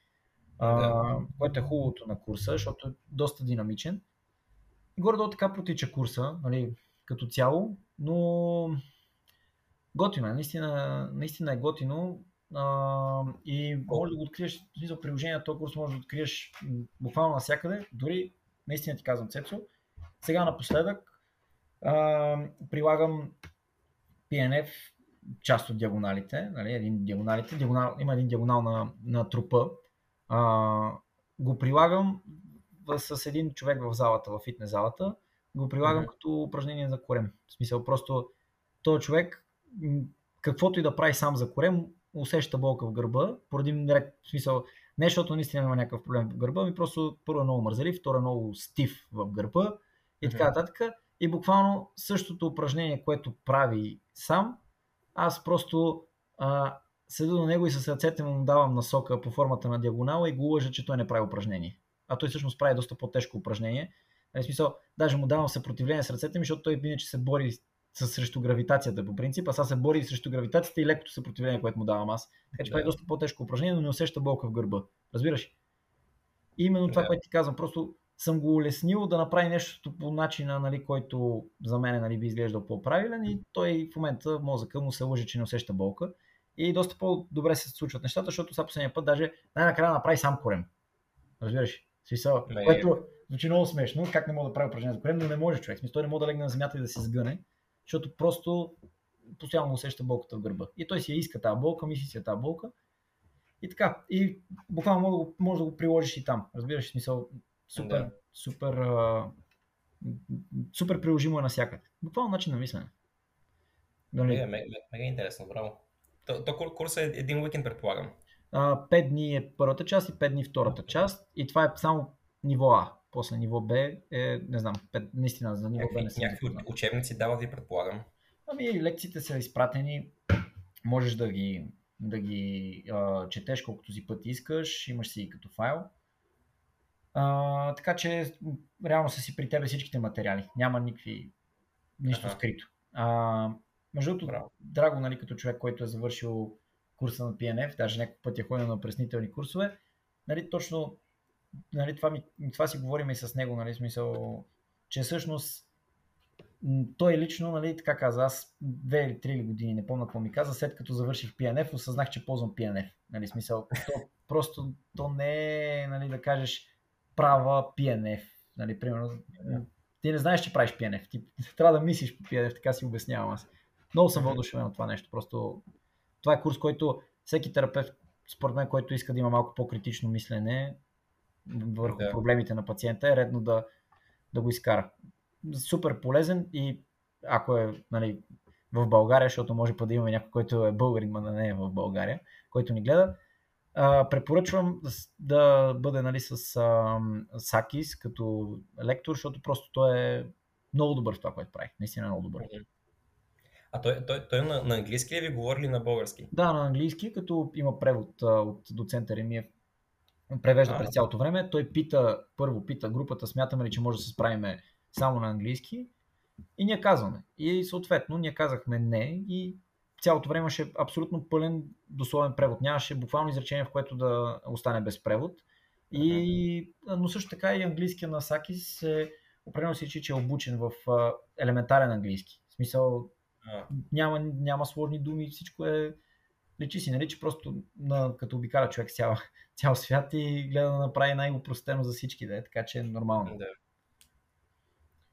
А, което е хубавото на курса, защото е доста динамичен. Горе-долу така протича курса, нали, като цяло, но готино е, наистина, наистина е готино. А, и може да го откриеш, в смисъл приложение на този курс може да откриеш буквално навсякъде, дори наистина ти казвам Цецо. Сега напоследък а, прилагам PNF, част от диагоналите, нали, един диагоналите, диагонал, има един диагонал на, на трупа, а, го прилагам с един човек в залата, в фитнес залата, го прилагам mm-hmm. като упражнение за корем. В смисъл, просто този човек, каквото и да прави сам за корем, усеща болка в гърба, поради ред, в смисъл, Не защото наистина има някакъв проблем в гърба, ми просто първо е много мързелив, второ е много стив в гърба и така нататък. И буквално същото упражнение, което прави сам, аз просто а, седа до него и с ръцете му давам насока по формата на диагонала и го лъжа, че той не прави упражнение. А той всъщност прави доста по-тежко упражнение. В смисъл, даже му давам съпротивление с ръцете ми, защото той иначе се бори с, срещу гравитацията по принцип, а сега се бори срещу гравитацията и лекото съпротивление, което му давам аз. Така че да. прави доста по-тежко упражнение, но не усеща болка в гърба. Разбираш? И именно това, да. което ти казвам, просто съм го улеснил да направи нещо по начина, нали, който за мен нали, би изглеждал по-правилен и той в момента мозъка му се лъжи, че не усеща болка. И доста по-добре се случват нещата, защото сега последния път даже най-накрая направи сам корем. Разбираш? Смисъл, не, което звучи много смешно, как не мога да прави упражнение за корем, но не може човек. Смисъл, той не може да легне на земята и да се сгъне, защото просто постоянно усеща болката в гърба. И той си я иска тази болка, мисли си тази болка. И така. И буквално може да го, може да го приложиш и там. Разбираш, смисъл, супер, да. супер, а, супер приложимо е навсякъде. Буквално начин на мислене. Нали? Мега, мега интересно, браво. То, то курс е един уикенд, предполагам. А, 5 дни е първата част и 5 дни втората част. И това е само ниво А. После ниво Б е, не знам, 5, наистина за ниво Б не съм. Някакви учебници дава ви, предполагам. Ами, лекциите са изпратени. Можеш да ги, да ги а, четеш колкото си пъти искаш. Имаш си и като файл. А, така че реално са си при тебе всичките материали. Няма никакви нищо ага. скрито. А, между другото, Драго, нали, като човек, който е завършил курса на PNF, даже няколко пъти е ходил на преснителни курсове, нали, точно нали, това, ми, това си говорим и с него, нали, смисъл, че всъщност той лично, нали, така каза, аз две или три години, не помня какво ми каза, след като завърших PNF, осъзнах, че ползвам PNF. Нали, смисъл, то, просто то не е, нали, да кажеш, права PNF. Нали, примерно, ти не знаеш, че правиш PNF. Ти трябва да мислиш по PNF, така си обяснявам аз. Много съм въодушевен от това нещо. Просто това е курс, който всеки терапевт, според мен, който иска да има малко по-критично мислене върху да. проблемите на пациента, е редно да, да го изкара. Супер полезен и ако е нали, в България, защото може па да имаме някой, който е българин, но не е в България, който ни гледа, а, препоръчвам да, бъде нали, с а, Сакис като лектор, защото просто той е много добър в това, което прави. Наистина е много добър. А той, той, той на, на английски ли ви говори или на български? Да, на английски, като има превод от доцента Ремиев. Превежда а, през цялото време. Той пита, първо пита групата, смятаме ли, че може да се справиме само на английски. И ние казваме. И съответно, ние казахме не и цялото време имаше абсолютно пълен дословен превод. Нямаше буквално изречение, в което да остане без превод. И, но също така и английския на Сакис е определено си че е обучен в елементарен английски. В смисъл, няма, няма сложни думи, всичко е лечи си, нали, че просто на, като обикаля човек цял, цял свят и гледа да направи най-упростено за всички, да е, така че е нормално. Да.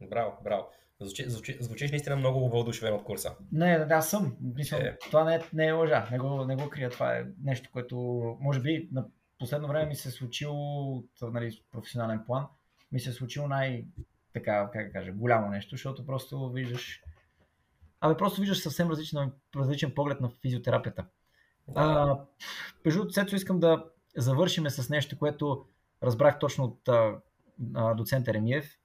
Браво, браво. Звучи, звучи, звучиш наистина много въодушевен от курса. Не, да, съм. Мисля, е... Това не е, не е лъжа. Не го, не го крия. Това е нещо, което може би на последно време ми се е случило, нали, професионален план, ми се е случило най- така, как да кажа, голямо нещо, защото просто виждаш Абе, просто виждаш съвсем различен, различен поглед на физиотерапията. Да. Между Цецо, искам да завършиме с нещо, което разбрах точно от а, а, доцент Еремиев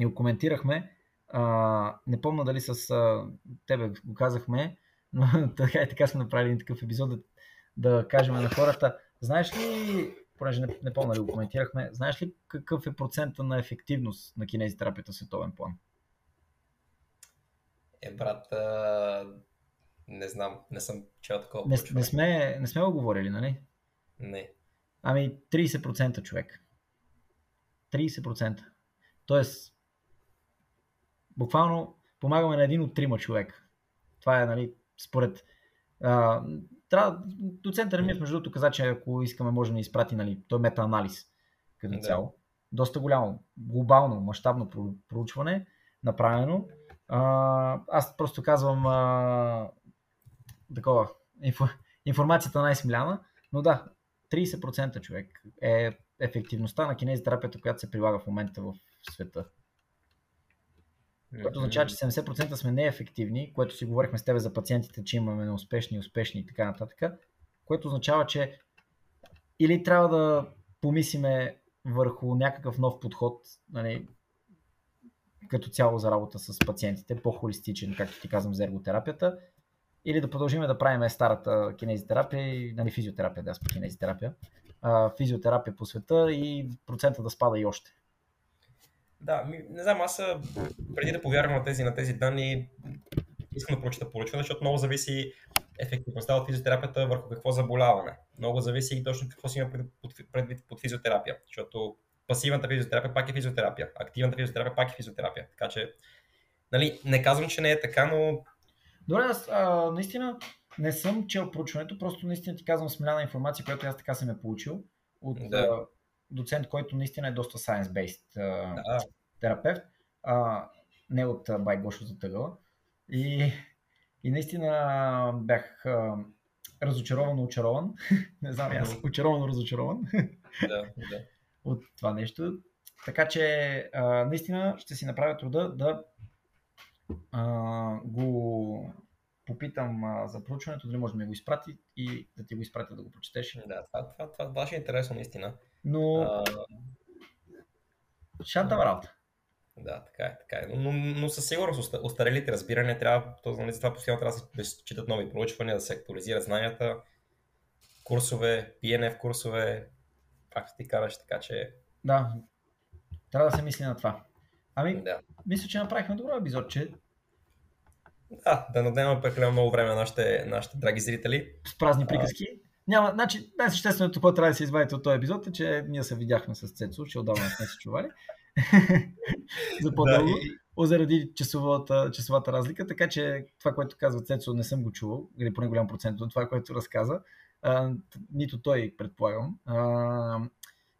и го коментирахме. А, не помня дали с а, тебе го казахме, но така и така сме направили такъв епизод да, да кажем на хората. Знаеш ли, понеже не, не помня дали го коментирахме, знаеш ли какъв е процента на ефективност на кинезитерапията в световен план? Е, брат, а... не знам, не съм чел такова. Не, не, сме, не сме го говорили, нали? Не. Ами 30% човек. 30%. Тоест, буквално помагаме на един от трима човек. Това е, нали, според... А, трябва, доцентър ми, между другото, каза, че ако искаме, може да ни изпрати, нали, той е метаанализ като да. цяло. Доста голямо, глобално, мащабно проучване, направено. Аз просто казвам а, такова, инфо, информацията най-смляна, но да, 30% човек е ефективността на кинезитерапията, която се прилага в момента в света. Което означава, че 70% сме неефективни, което си говорихме с тебе за пациентите, че имаме неуспешни, успешни и така нататък. Което означава, че или трябва да помислиме върху някакъв нов подход, нали, като цяло за работа с пациентите, по-холистичен, както ти казвам, за ерготерапията, или да продължим да правим старата кинезитерапия нали, физиотерапия, да, кинезитерапия, а, физиотерапия по света и процента да спада и още. Да, не знам, аз преди да повярвам на тези, на тези данни, искам да прочита поручване, защото много зависи ефективността от физиотерапията върху какво заболяване. Много зависи и точно какво си има предвид под физиотерапия, защото пасивната физиотерапия пак е физиотерапия, активната физиотерапия пак е физиотерапия. Така че, нали, не казвам, че не е така, но... Добре, аз а, наистина не съм чел проучването, просто наистина ти казвам смеляна информация, която аз така съм е получил от да. доцент, който наистина е доста science-based да. терапевт, а, не от Байгошо за тъгъла. И, и наистина бях а, разочарован, очарован. не знам, аз очарован, разочарован. да, да. От това нещо. Така че а, наистина ще си направя труда да а, го попитам а, за проучването, дали може да ми го изпрати и да ти го изпратя да го прочетеш. Да, това, това, това, това ще е интересно наистина. Но... А... Шантава работа. Да, така е. Така е. Но, но със сигурност устарелите разбирания трябва, то, нали, това постоянно трябва да се четат нови проучвания, да се актуализират знанията, курсове, PNF курсове, както ти караш, така че... Да, трябва да се мисли на това. Ами, да. мисля, че направихме добро епизод, че да, да не отнемаме прекалено много време на нашите, нашите драги зрители. С празни приказки. А... Няма, значи, най-същественото, което трябва да се извадите от този епизод е, че ние се видяхме с Цецо, че отдавна не сме се чували. За по-дълго. Да, и... Заради часовата, часовата разлика, така че това, което казва Цецо, не съм го чувал, или поне голям процент от това, което разказа. А, нито той, предполагам. А,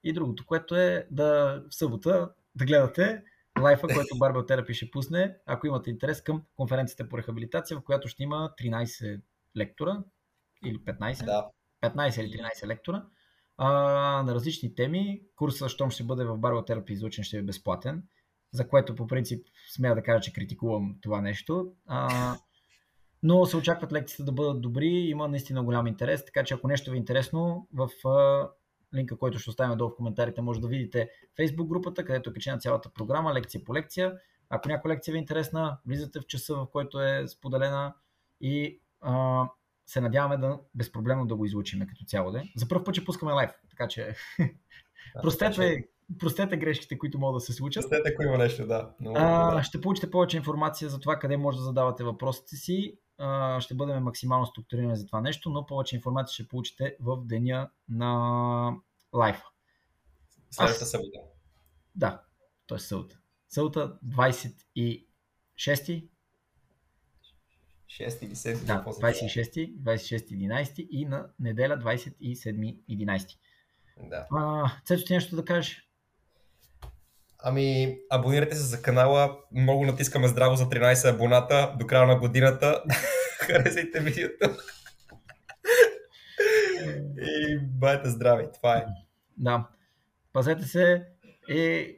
и другото, което е да в събота да гледате лайфа, който Barbell Therapy ще пусне, ако имате интерес към конференцията по рехабилитация, в която ще има 13 лектора или 15. Да. 15 или 13 лектора а, на различни теми. Курсът, щом ще бъде в Barbell Therapy излучен, ще е безплатен, за което по принцип смея да кажа, че критикувам това нещо. А, но се очакват лекциите да бъдат добри, има наистина голям интерес, така че ако нещо ви е интересно, в линка, който ще оставим долу в коментарите, може да видите Facebook групата, където е качена цялата програма, лекция по лекция. Ако някоя лекция ви е интересна, влизате в часа, в който е споделена и а, се надяваме да безпроблемно да го излучиме като цяло. Де. За първ път ще пускаме лайв, така че простете, простете грешките, които могат да се случат. Простете, ако има нещо, да. Но, а, да. Ще получите повече информация за това къде може да задавате въпросите си ще бъдем максимално структурирани за това нещо, но повече информация ще получите в деня на лайфа. Следващата събота. Да, т.е. събота. Събота 26 6 или 7. Да, 26, 26, 11 и на неделя 27, 11. Да. А, Цето, ти нещо да кажеш? Ами, абонирайте се за канала. Много натискаме здраво за 13 абоната до края на годината. Харесайте видеото. и бъдете здрави. Това е. Да. Пазете се и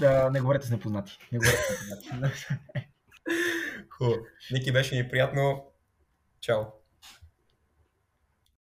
да не говорете с непознати. Не говорете с непознати. Хубаво. Ники беше ни приятно. Чао.